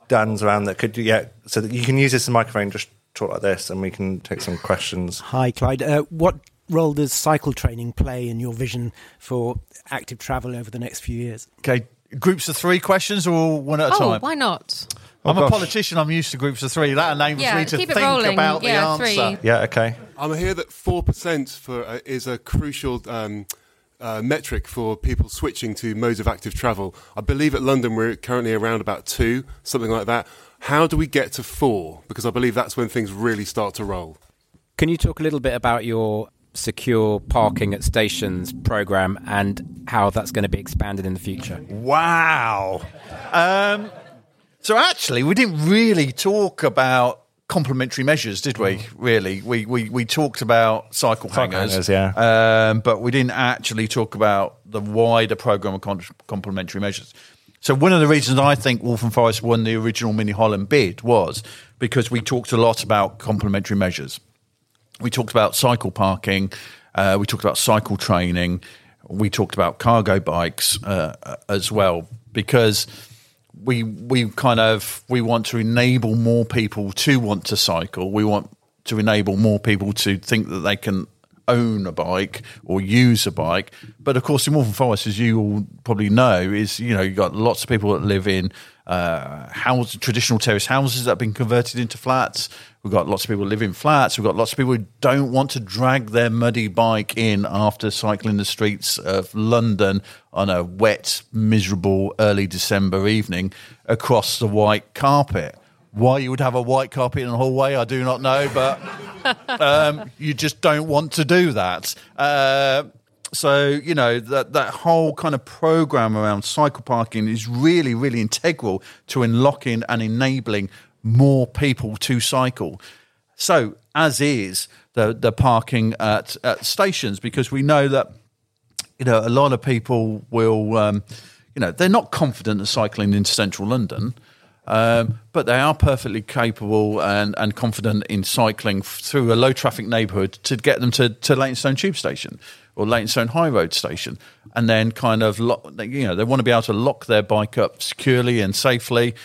Dan's around that could yeah, so that you can use this microphone, just talk like this, and we can take some questions. Hi, Clyde. Uh, what role does cycle training play in your vision for active travel over the next few years? Okay, groups of three questions or one at a oh, time? why not? I'm Oh, a politician. I'm used to groups of three. That enables Yeah, me to keep think rolling. about Yeah, the three. answer. Yeah. Okay. I'm here that four percent for uh, is a crucial um, uh, metric for people switching to modes of active travel. I believe at London we're currently around about two, something like that. How do we get to four? Because I believe that's when things really start to roll. Can you talk a little bit about your secure parking at stations program and how that's going to be expanded in the future? Wow. Um, So actually, we didn't really talk about complementary measures, did we? Really, we we, we talked about cycle, Cycle hangers, hangers, yeah. um, but we didn't actually talk about the wider program of con- complementary measures. So one of the reasons I think Waltham Forest won the original Mini Holland bid was because we talked a lot about complementary measures. We talked about cycle parking, uh, we talked about cycle training, we talked about cargo bikes uh, as well because we we kind of we want to enable more people to want to cycle. We want to enable more people to think that they can own a bike or use a bike. But of course, in Waltham Forest, as you all probably know, is you know you've got lots of people that live in uh, house, traditional terrace houses that have been converted into flats. We've got lots of people live in flats. We've got lots of people who don't want to drag their muddy bike in after cycling the streets of London on a wet, miserable early December evening across the white carpet. Why you would have a white carpet in the hallway, I do not know, but um, you just don't want to do that. Uh, so you know that that whole kind of program around cycle parking is really, really integral to unlocking and enabling more people to cycle. So as is the the parking at, at stations, because we know that you know a lot of people will um, you know they're not confident of cycling into central London. Um, but they are perfectly capable and, and confident in cycling through a low traffic neighbourhood to get them to, to Leytonstone Tube Station or Leytonstone High Road Station. And then kind of, lock, you know, they want to be able to lock their bike up securely and safely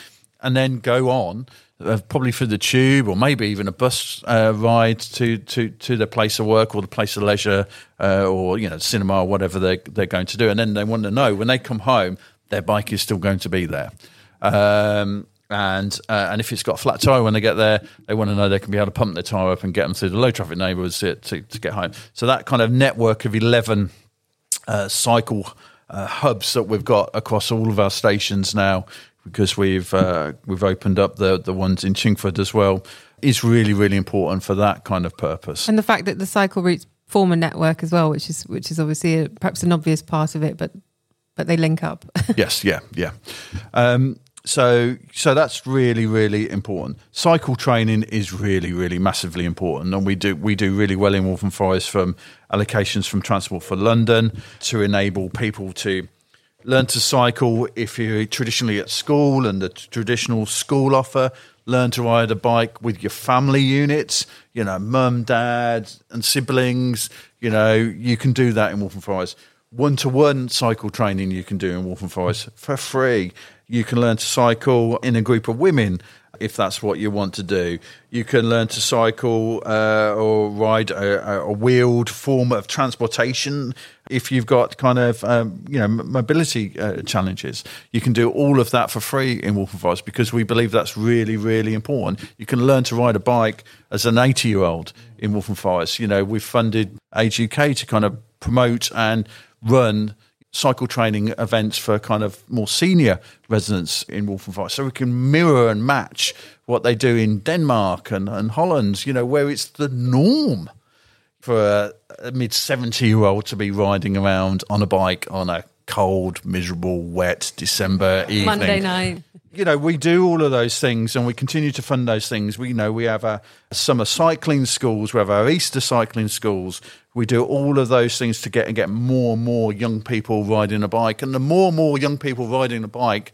and then go on. Uh, probably through the tube, or maybe even a bus uh, ride to, to, to their place of work or the place of leisure, uh, or you know, cinema or whatever they they're going to do, and then they want to know when they come home, their bike is still going to be there. Um, and uh, and if it's got a flat tire when they get there, they want to know they can be able to pump their tire up and get them through the low traffic neighbourhoods to, to, to get home. So that kind of network of eleven uh, cycle uh, hubs that we've got across all of our stations now, because we've uh, we've opened up the the ones in Chingford as well, is really really important for that kind of purpose. And the fact that the cycle routes form a network as well, which is which is obviously a, perhaps an obvious part of it, but but they link up. yes, yeah, yeah. Um, so, so that's really, really important. Cycle training is really, really massively important, and we do we do really well in Waltham Forest from allocations from Transport for London to enable people to learn to cycle if you're traditionally at school and the traditional school offer. Learn to ride a bike with your family units, you know, mum, dad, and siblings. You know, you can do that in Waltham Forest one to one cycle training you can do in Waltham Forest for free. You can learn to cycle in a group of women if that's what you want to do. You can learn to cycle uh, or ride a, a, wheeled form of transportation if you've got kind of um, you know mobility uh, challenges. You can do all of that for free in Waltham Forest because we believe that's really really important. You can learn to ride a bike as an 80 year old in Waltham Forest. You know we've funded Age UK to kind of promote and run cycle training events for kind of more senior residents in Forest. So we can mirror and match what they do in Denmark and, and Holland, you know, where it's the norm for a, a mid 70 year old to be riding around on a bike on a cold, miserable, wet December evening. Monday night. You know, we do all of those things and we continue to fund those things. We you know we have our summer cycling schools, we have our Easter cycling schools, we do all of those things to get and get more and more young people riding a bike. And the more and more young people riding a bike,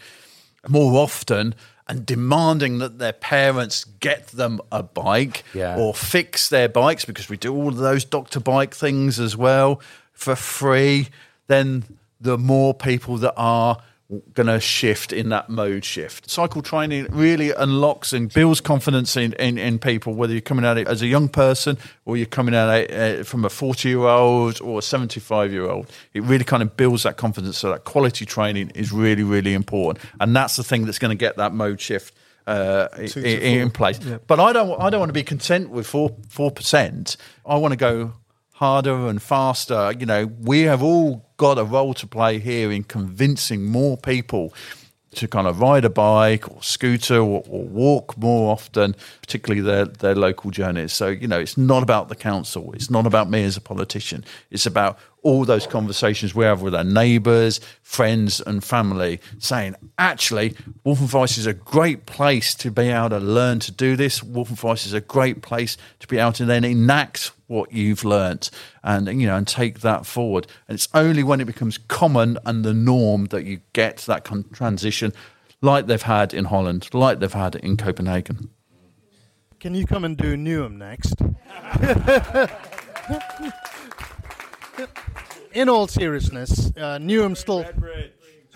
more often and demanding that their parents get them a bike Yeah. or fix their bikes because we do all of those doctor bike things as well for free, then the more people that are going to shift in that mode shift. Cycle training really unlocks and builds confidence in, in, in people, whether you're coming at it as a young person or you're coming at it uh, from a 40 year old or a 75 year old. It really kind of builds that confidence. So that quality training is really, really important. And that's the thing that's going to get that mode shift. Uh, in, in place, Yeah. but I don't. I don't want to be content with four four percent. I want to go harder and faster. You know, we have all got a role to play here in convincing more people to kind of ride a bike or scooter or, or walk more often, particularly their, their local journeys. So, you know, it's not about the council. It's not about me as a politician. It's about all those conversations we have with our neighbours, friends, and family, saying, actually, Waltham Forest is a great place to be able to learn to do this. Waltham Forest is a great place to be able to then enact what you've learnt and you know and take that forward. And it's only when it becomes common and the norm that you get that con- transition, like they've had in Holland, like they've had in Copenhagen. Can you come and do Newham next? In all seriousness, uh, Newham still.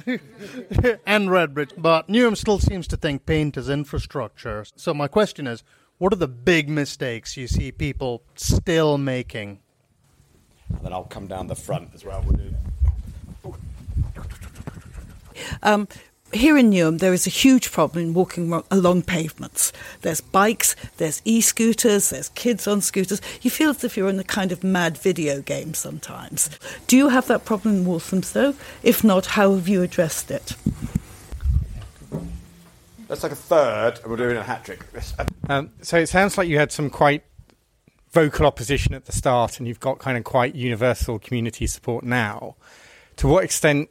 and Redbridge, but Newham still seems to think paint is infrastructure. So my question is, what are the big mistakes you see people still making? And then I'll come down the front as well. We'll do. Um, here in Newham, there is a huge problem in walking ro- along pavements. There's bikes, there's e scooters, there's kids on scooters. You feel as if you're in a kind of mad video game sometimes. Do you have that problem in Walthamstow? If not, how have you addressed it? That's like a third, and we're doing a hat trick. Um, so it sounds like you had some quite vocal opposition at the start, and you've got kind of quite universal community support now. To what extent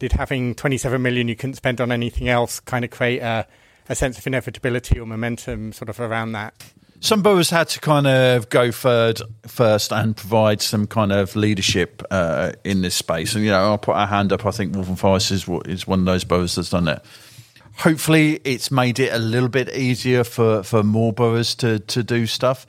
did having 27 million you couldn't spend on anything else kind of create a, a sense of inevitability or momentum sort of around that? Some boroughs had to kind of go third first and provide some kind of leadership uh, in this space. And you know, I'll put our hand up. I think Waltham Forest is is one of those boroughs that's done it. Hopefully, it's made it a little bit easier for for more boroughs to to do stuff.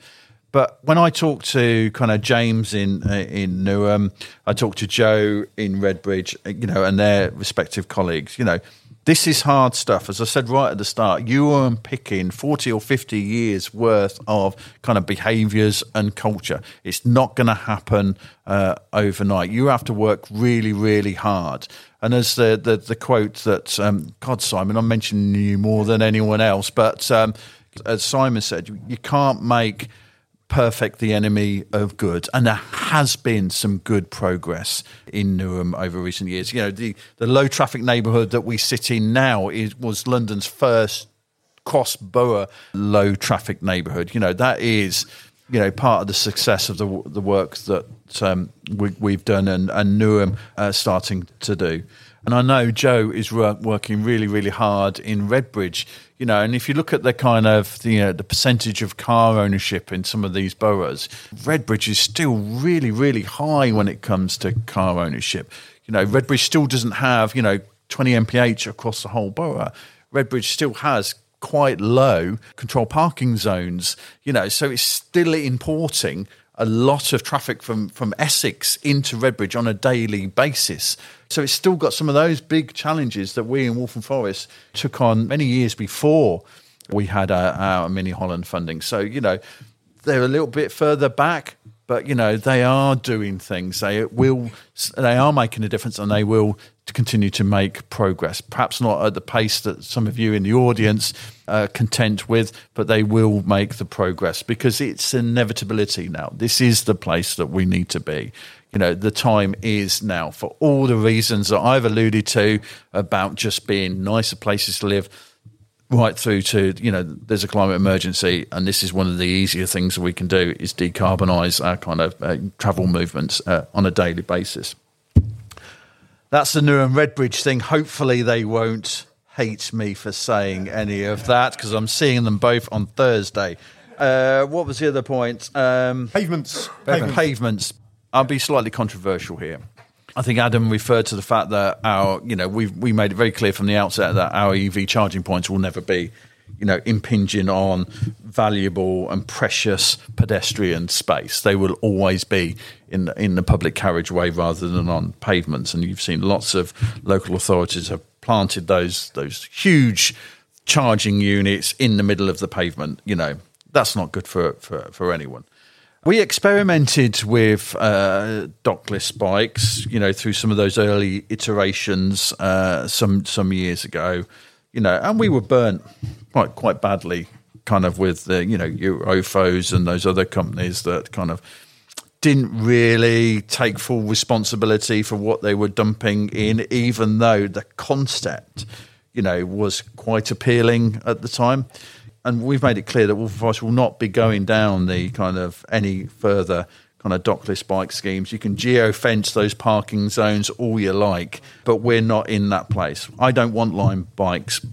But when I talk to kind of James in uh, in Newham, I talk to Joe in Redbridge, uh, you know, and their respective colleagues, you know, this is hard stuff. As I said right at the start, you are picking 40 or 50 years worth of kind of behaviors and culture. It's not going to happen uh, overnight. You have to work really, really hard. And as the, the, the quote that, um, God, Simon, I'm mentioning you more than anyone else, but um, as Simon said, you, you can't make perfect the enemy of good. And there has been some good progress in Newham over recent years. You know, the, the low traffic neighbourhood that we sit in now is was London's first cross borough low traffic neighbourhood. You know, that is you know part of the success of the the work that um, we, have done and, and Newham uh, starting to do. And I know Joe is working really, really hard in Redbridge you know, and if you look at the kind of the, you know, the percentage of car ownership in some of these boroughs, Redbridge is still really, really high when it comes to car ownership. You know, Redbridge still doesn't have you know 20 mph across the whole borough. Redbridge still has quite low control parking zones. You know, so it's still importing a lot of traffic from, from Essex into Redbridge on a daily basis. So it's still got some of those big challenges that we in Waltham Forest took on many years before we had our, our Mini Holland funding. So, you know, they're a little bit further back, but you know they are doing things. They will, they are making a difference, and they will continue to make progress. Perhaps not at the pace that some of you in the audience are content with, but they will make the progress because it's inevitability now. This is the place that we need to be. You know, the time is now for all the reasons that I've alluded to about just being nicer places to live right through to you know there's a climate emergency and this is one of the easier things that we can do is decarbonize our kind of uh, travel movements uh, on a daily basis that's the Newham Redbridge thing. Hopefully they won't hate me for saying any of that because I'm seeing them both on Thursday. Uh, what was the other point? Um, pavements. pavements. Pavements. I'll be slightly controversial here. I think Adam referred to the fact that our, you know, we we made it very clear from the outset that our EV charging points will never be, you know, impinging on valuable and precious pedestrian space. They will always be in in the public carriageway rather than on pavements. And you've seen lots of local authorities have planted those those huge charging units in the middle of the pavement. You know, that's not good for for, for anyone. We experimented with uh, dockless bikes, you know, through some of those early iterations uh, some some years ago, you know, and we were burnt quite quite badly, kind of with the you know Ofos and those other companies that kind of didn't really take full responsibility for what they were dumping in, even though the concept, you know, was quite appealing at the time and we've made it clear that Waltham Forest will not be going down the kind of any further kind of dockless bike schemes. You can geo fence those parking zones all you like, but we're not in that place. I don't want Lime bikes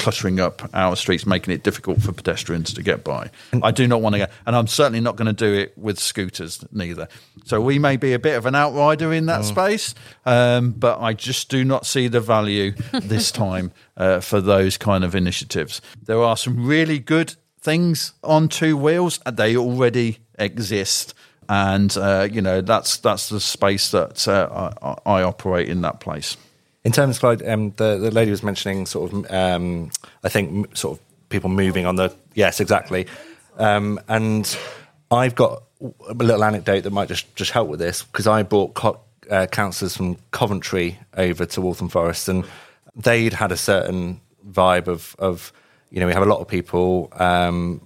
clustering up our streets, making it difficult for pedestrians to get by. I do not want to go, and I'm certainly not going to do it with scooters neither. So we may be a bit of an outrider in that space, um, but I just do not see the value this time uh, for those kind of initiatives. There are some really good things on two wheels, and they already exist. And uh, you know that's that's the space that uh, I, I operate in that place. In terms of like, um, the the lady was mentioning sort of, um, I think sort of people moving on the yes, exactly. Um, and I've got a little anecdote that might just just help with this because I brought co- uh, councillors from Coventry over to Waltham Forest, and they'd had a certain vibe of of you know we have a lot of people um,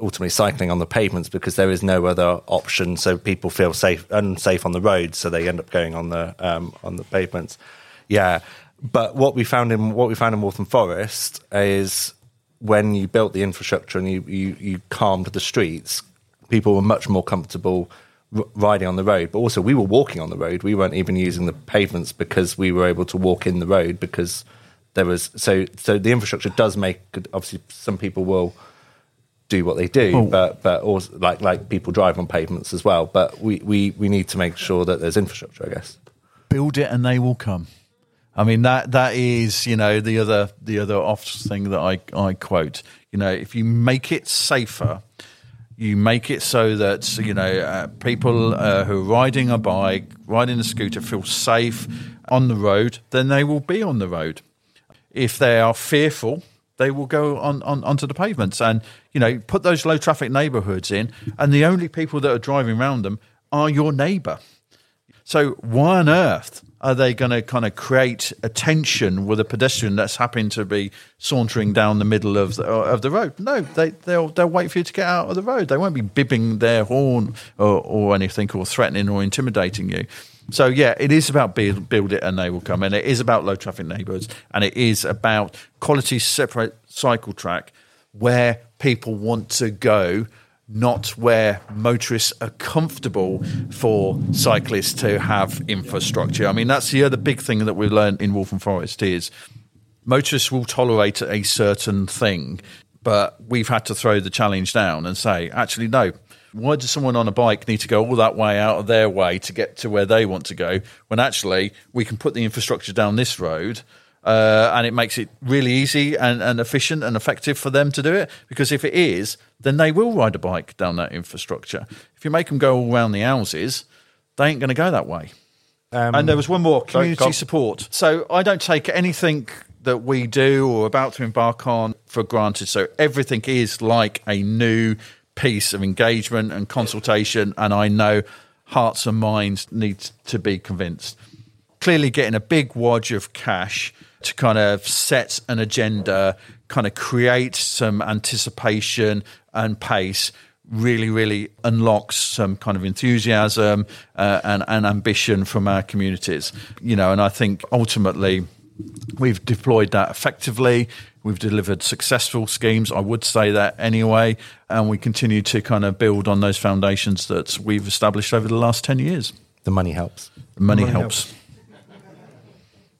ultimately cycling on the pavements because there is no other option. So people feel safe, unsafe on the roads, so they end up going on the um, on the pavements. Yeah, but what we found in what we found in Waltham Forest is when you built the infrastructure and you you, you calmed the streets, people were much more comfortable r- riding on the road. But also, we were walking on the road. We weren't even using the pavements because we were able to walk in the road because there was so so the infrastructure does make obviously some people will do what they do, Oh. but but also like like people drive on pavements as well. But we, we we need to make sure that there's infrastructure, I guess. build it and they will come. I mean that that is you know the other the other off thing that I I quote. You know, if you make it safer, you make it so that you know uh, people uh, who are riding a bike, riding a scooter, feel safe on the road. Then they will be on the road. If they are fearful, they will go on, on onto the pavements and you know put those low traffic neighbourhoods in, and the only people that are driving around them are your neighbour. So why on earth are they going to kind of create a tension with a pedestrian that's happening to be sauntering down the middle of the, uh, of the road? No, they they'll they'll wait for you to get out of the road. They won't be bibbing their horn or, or anything or threatening or intimidating you. So yeah, it is about build, build it and they will come, and it is about low traffic neighbourhoods, and it is about quality separate cycle track where people want to go not where motorists are comfortable for cyclists to have infrastructure. I mean, that's the other big thing that we've learned in Waltham Forest is motorists will tolerate a certain thing, but we've had to throw the challenge down and say, actually, no. Why does someone on a bike need to go all that way out of their way to get to where they want to go when actually we can put the infrastructure down this road uh, and it makes it really easy and, and efficient and effective for them to do it. Because if it is, then they will ride a bike down that infrastructure. If you make them go all around the houses, they ain't going to go that way. and there was one more community go support. So I don't take anything that we do or about to embark on for granted. So everything is like a new piece of engagement and consultation, and I know hearts and minds need to be convinced clearly getting a big wodge of cash to kind of set an agenda, kind of create some anticipation and pace really, really unlocks some kind of enthusiasm uh, and, and ambition from our communities. You know, and I think ultimately we've deployed that effectively. We've delivered successful schemes. I would say that anyway. And we continue to kind of build on those foundations that we've established over the last 10 years. The money helps. Money, Money helps.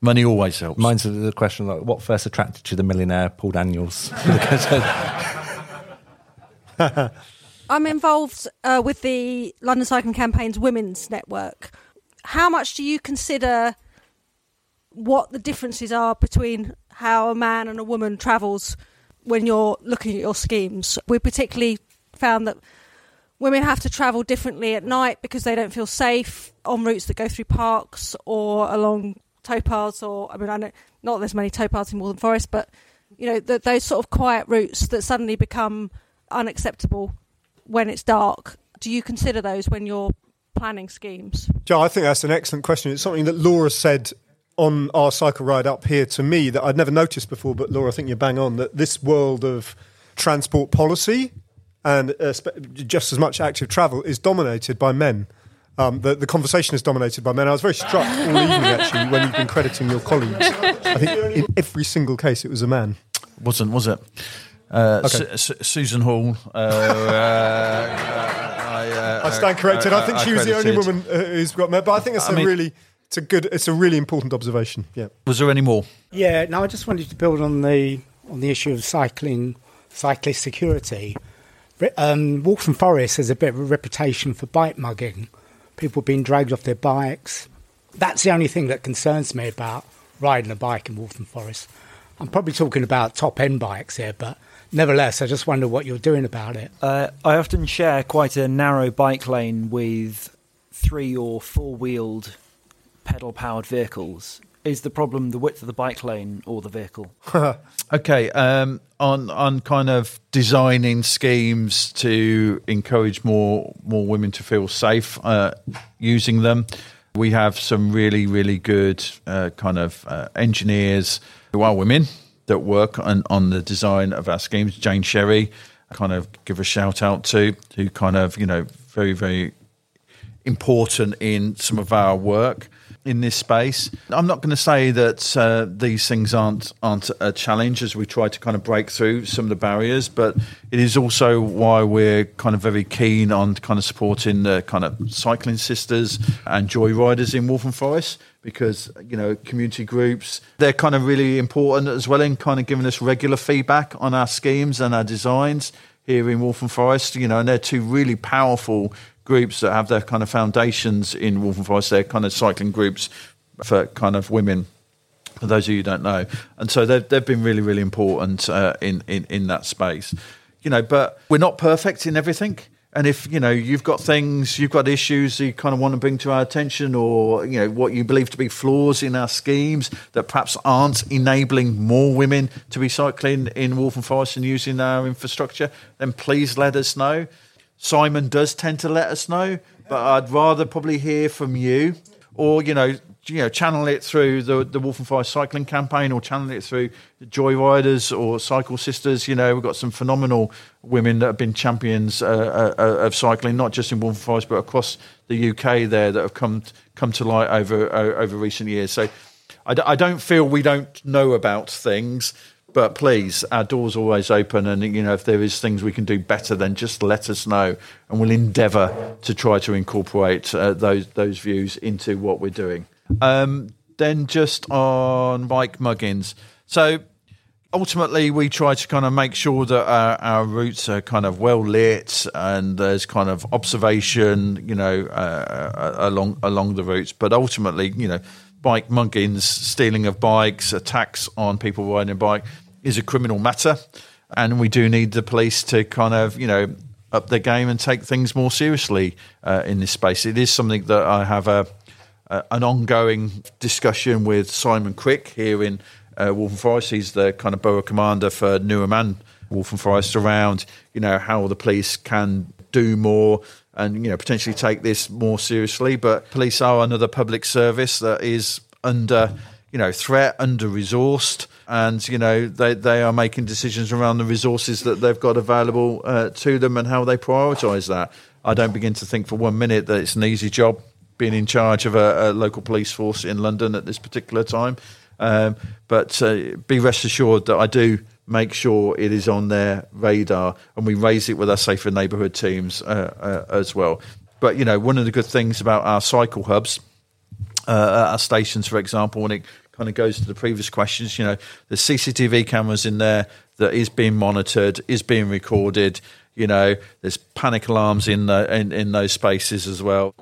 Money always helps. Mine's the question like, what first attracted you to the millionaire Paul Daniels? I'm involved uh, with the London Cycling Campaign's Women's Network. How much do you consider what the differences are between how a man and a woman travels when you're looking at your schemes? We particularly found that women have to travel differently at night because they don't feel safe on routes that go through parks or along towpaths or I mean I know not there's many towpaths in Waltham Forest but you know th those sort of quiet routes that suddenly become unacceptable when it's dark do you consider those when you're planning schemes Joe, I think that's an excellent question. It's something that Laura said on our cycle ride up here to me that I'd never noticed before. But Laura, I think you're bang on that this world of transport policy and uh, just as much active travel is dominated by men. Um, the, the conversation is dominated by men. I was very struck all evening actually when you've been crediting your colleagues. I think in every single case it was a man. Wasn't, was it? Uh, Okay. Su- Su- Susan Hall. Uh, uh, I, uh, I I stand corrected. I think she was the only woman uh, who's got met. But I think that's I a mean- really, it's a good, it's a really important observation. Yeah. Was there any more? Yeah, no, I just wanted to build on the on the issue of cycling, cyclist security. Re- Um, Waltham Forest has a bit of a reputation for bike mugging, people being dragged off their bikes. That's the only thing that concerns me about riding a bike in Waltham Forest. I'm probably talking about top end bikes here, but nevertheless, I just wonder what you're doing about it. Uh, I often share quite a narrow bike lane with three or four wheeled pedal powered vehicles. Is the problem the width of the bike lane or the vehicle? okay, um, on on kind of designing schemes to encourage more more women to feel safe uh, using them. We have some really really good uh, kind of uh, engineers who are women that work on on the design of our schemes. Jane Sherry, kind of give a shout out to, who kind of you know very very important in some of our work in this space. I'm not going to say that uh, these things aren't aren't a challenge as we try to kind of break through some of the barriers, but it is also why we're kind of very keen on kind of supporting the kind of cycling sisters and joyriders in Waltham Forest because you know community groups they're kind of really important as well in kind of giving us regular feedback on our schemes and our designs here in Waltham Forest. You know, and they're two really powerful groups that have their kind of foundations in Waltham Forest. They're kind of cycling groups for kind of women. For those of you who don't know, and so they've they've been really really important uh, in in in that space. You know, but we're not perfect in everything. And if you know you've got things, you've got issues you kind of want to bring to our attention, or you know what you believe to be flaws in our schemes that perhaps aren't enabling more women to be cycling in Waltham Forest and using our infrastructure, then please let us know. Simon does tend to let us know, but I'd rather probably hear from you, or you know, you know, channel it through the the Waltham Forest cycling campaign, or channel it through the Joyriders or Cycle Sisters. You know, we've got some phenomenal women that have been champions uh, uh, of cycling, not just in Waltham Forest, but across the UK there that have come come to light over uh, over recent years. So. I, d- I don't feel we don't know about things, but please, our door's always open, and you know if there is things we can do better, then just let us know, and we'll endeavour to try to incorporate uh, those those views into what we're doing. Um, then just on bike muggings, so ultimately we try to kind of make sure that our, our routes are kind of well lit and there's kind of observation you know uh, along along the routes but ultimately you know bike muggings stealing of bikes attacks on people riding a bike is a criminal matter and we do need the police to kind of you know up their game and take things more seriously uh, in this space it is something that i have a uh, an ongoing discussion with Simon Crick here in uh, Waltham Forest. He's the kind of borough commander for Newham and Waltham Forest around, you know, how the police can do more and, you know, potentially take this more seriously. But police are another public service that is under, you know, threat, under resourced. And, you know, they, they are making decisions around the resources that they've got available uh, to them and how they prioritise that. I don't begin to think for one minute that it's an easy job being in charge of a, a local police force in London at this particular time. Um, but uh, be rest assured that I do make sure it is on their radar and we raise it with our safer neighbourhood teams uh, uh, as well. But, you know, one of the good things about our cycle hubs, uh, our stations, for example, when it kind of goes to the previous questions, you know, the CCTV cameras in there that is being monitored, is being recorded. You know, there's panic alarms in the, in, in those spaces as well.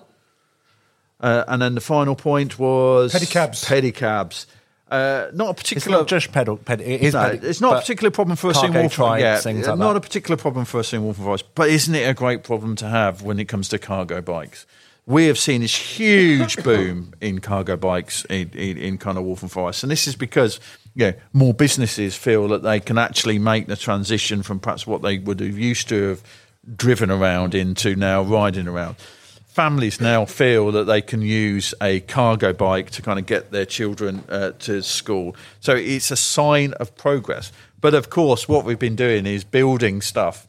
Uh, and then the final point was Pedicabs. Pedicabs. Uh, not a particular. It's not just pedal. Ped, it is no, pedi- it's not a particular problem for us in cargo Wolf trikes, yeah, things like not that. a particular problem for us in Waltham Forest, but isn't it a great problem to have when it comes to cargo bikes? We have seen this huge boom in cargo bikes in, in, in kind of Waltham Forest, and this is because yeah, more businesses feel that they can actually make the transition from perhaps what they would have used to have driven around into now riding around families now feel that they can use a cargo bike to kind of get their children uh, to school. So it's a sign of progress. But of course, what we've been doing is building stuff,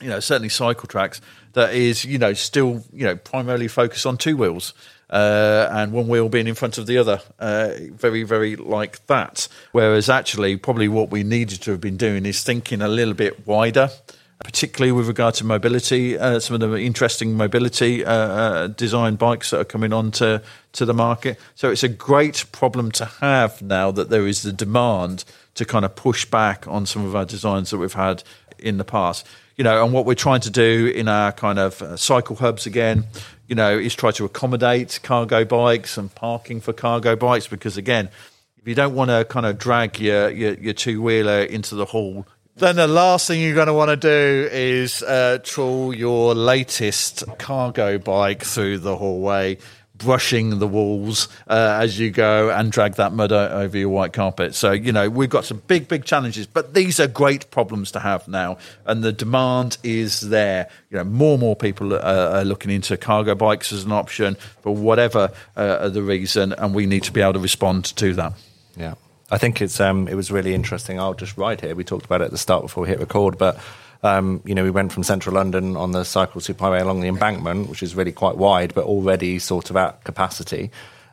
you know, certainly cycle tracks that is, you know, still, you know, primarily focused on two wheels. Uh, and one wheel being in front of the other, uh, very, very like that. Whereas actually, probably what we needed to have been doing is thinking a little bit wider particularly with regard to mobility, uh, some of the interesting mobility uh, uh, design bikes that are coming on to, to the market. So it's a great problem to have now that there is the demand to kind of push back on some of our designs that we've had in the past. You know, and what we're trying to do in our kind of uh, cycle hubs again, you know, is try to accommodate cargo bikes and parking for cargo bikes because again, if you don't want to kind of drag your, your, your two wheeler into the hall, then the last thing you're going to want to do is uh, trawl your latest cargo bike through the hallway, brushing the walls uh, as you go, and drag that mud over your white carpet. So, you know, we've got some big, big challenges, but these are great problems to have now, and the demand is there. You know, more and more people are, are looking into cargo bikes as an option for whatever uh, the reason, and we need to be able to respond to that. Yeah. I think it's um, it was really interesting. I'll just ride here. We talked about it at the start before we hit record, but um, you know, we went from central London on the cycle superhighway along the embankment, which is really quite wide, but already sort of at capacity.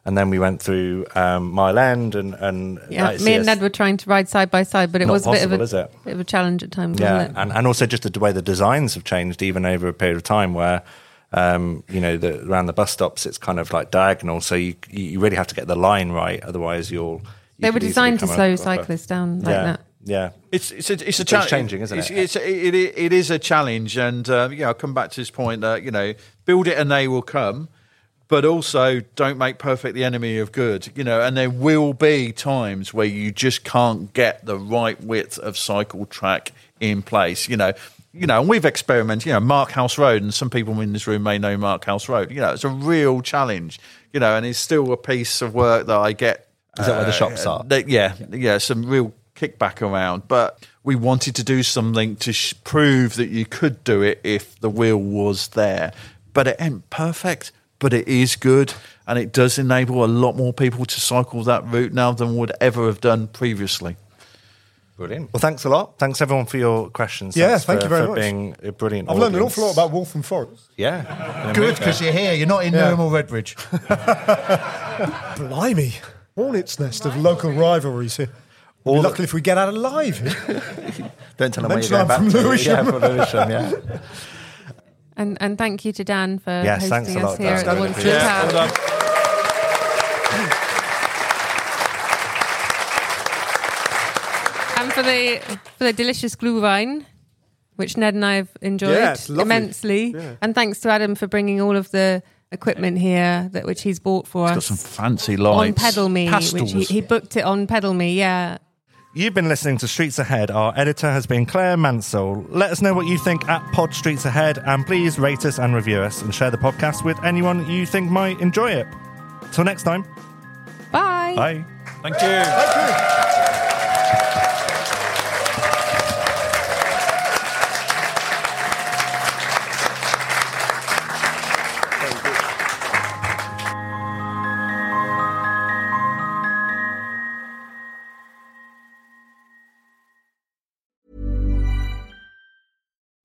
And then we went through um, Mile End and and Yeah, me and Ned were trying to ride side by side, but it was a bit of possible, a is it? bit of a challenge at times, yeah, wasn't it? and and also just the way the designs have changed, even over a period of time, where um, you know the, around the bus stops, it's kind of like diagonal, so you you really have to get the line right, otherwise you'll. you they were designed to slow cyclists down like yeah, that. Yeah, It's it's a it's a It's challenge. changing, isn't it? It's, it, it, it is a challenge, and uh, you know, I'll come back to this point that you know, build it and they will come, but also don't make perfect the enemy of good. You know, and there will be times where you just can't get the right width of cycle track in place. You know. You know, and we've experimented. You know, Markhouse Road, and some people in this room may know Markhouse Road. You know, it's a real challenge. You know, and it's still a piece of work that I get Is that where the uh, shops are? that- yeah, yeah, some real kickback around. But we wanted to do something to sh- prove that you could do it if the wheel was there. But it ain't perfect, but it is good. And it does enable a lot more people to cycle that route now than would ever have done previously. Brilliant. Well, thanks a lot. Thanks everyone for your questions. Yeah, Thanks thank for, you very for much. being a brilliant. I've learned an awful lot about Waltham Forest. Yeah, Good, because you're here. You're not in Yeah. Newham or Redbridge. Blimey. Hornet's nest of local rivalries here. All the- Luckily, if we get out alive. Don't tell them where you're going I'm back from to. Lewisham. Yeah, from Lewisham, yeah. And and thank you to Dan for Yes, thanks hosting us lot, here Dan. at the Really One appreciate Trip Well and for the for the delicious glühwein, which Ned and I have enjoyed Yeah, immensely. Yeah. And thanks to Adam for bringing all of the equipment here that which he's bought for Got us some fancy lights on lights. Pedal Me, Pastels. which he, he booked it on Pedal Me. Yeah. You've been listening to Streets Ahead. Our editor has been Claire Mansell. Let us know what you think at Pod Streets Ahead, and please rate us and review us, and share the podcast with anyone you think might enjoy it. Till next time, Bye. bye. Thank you.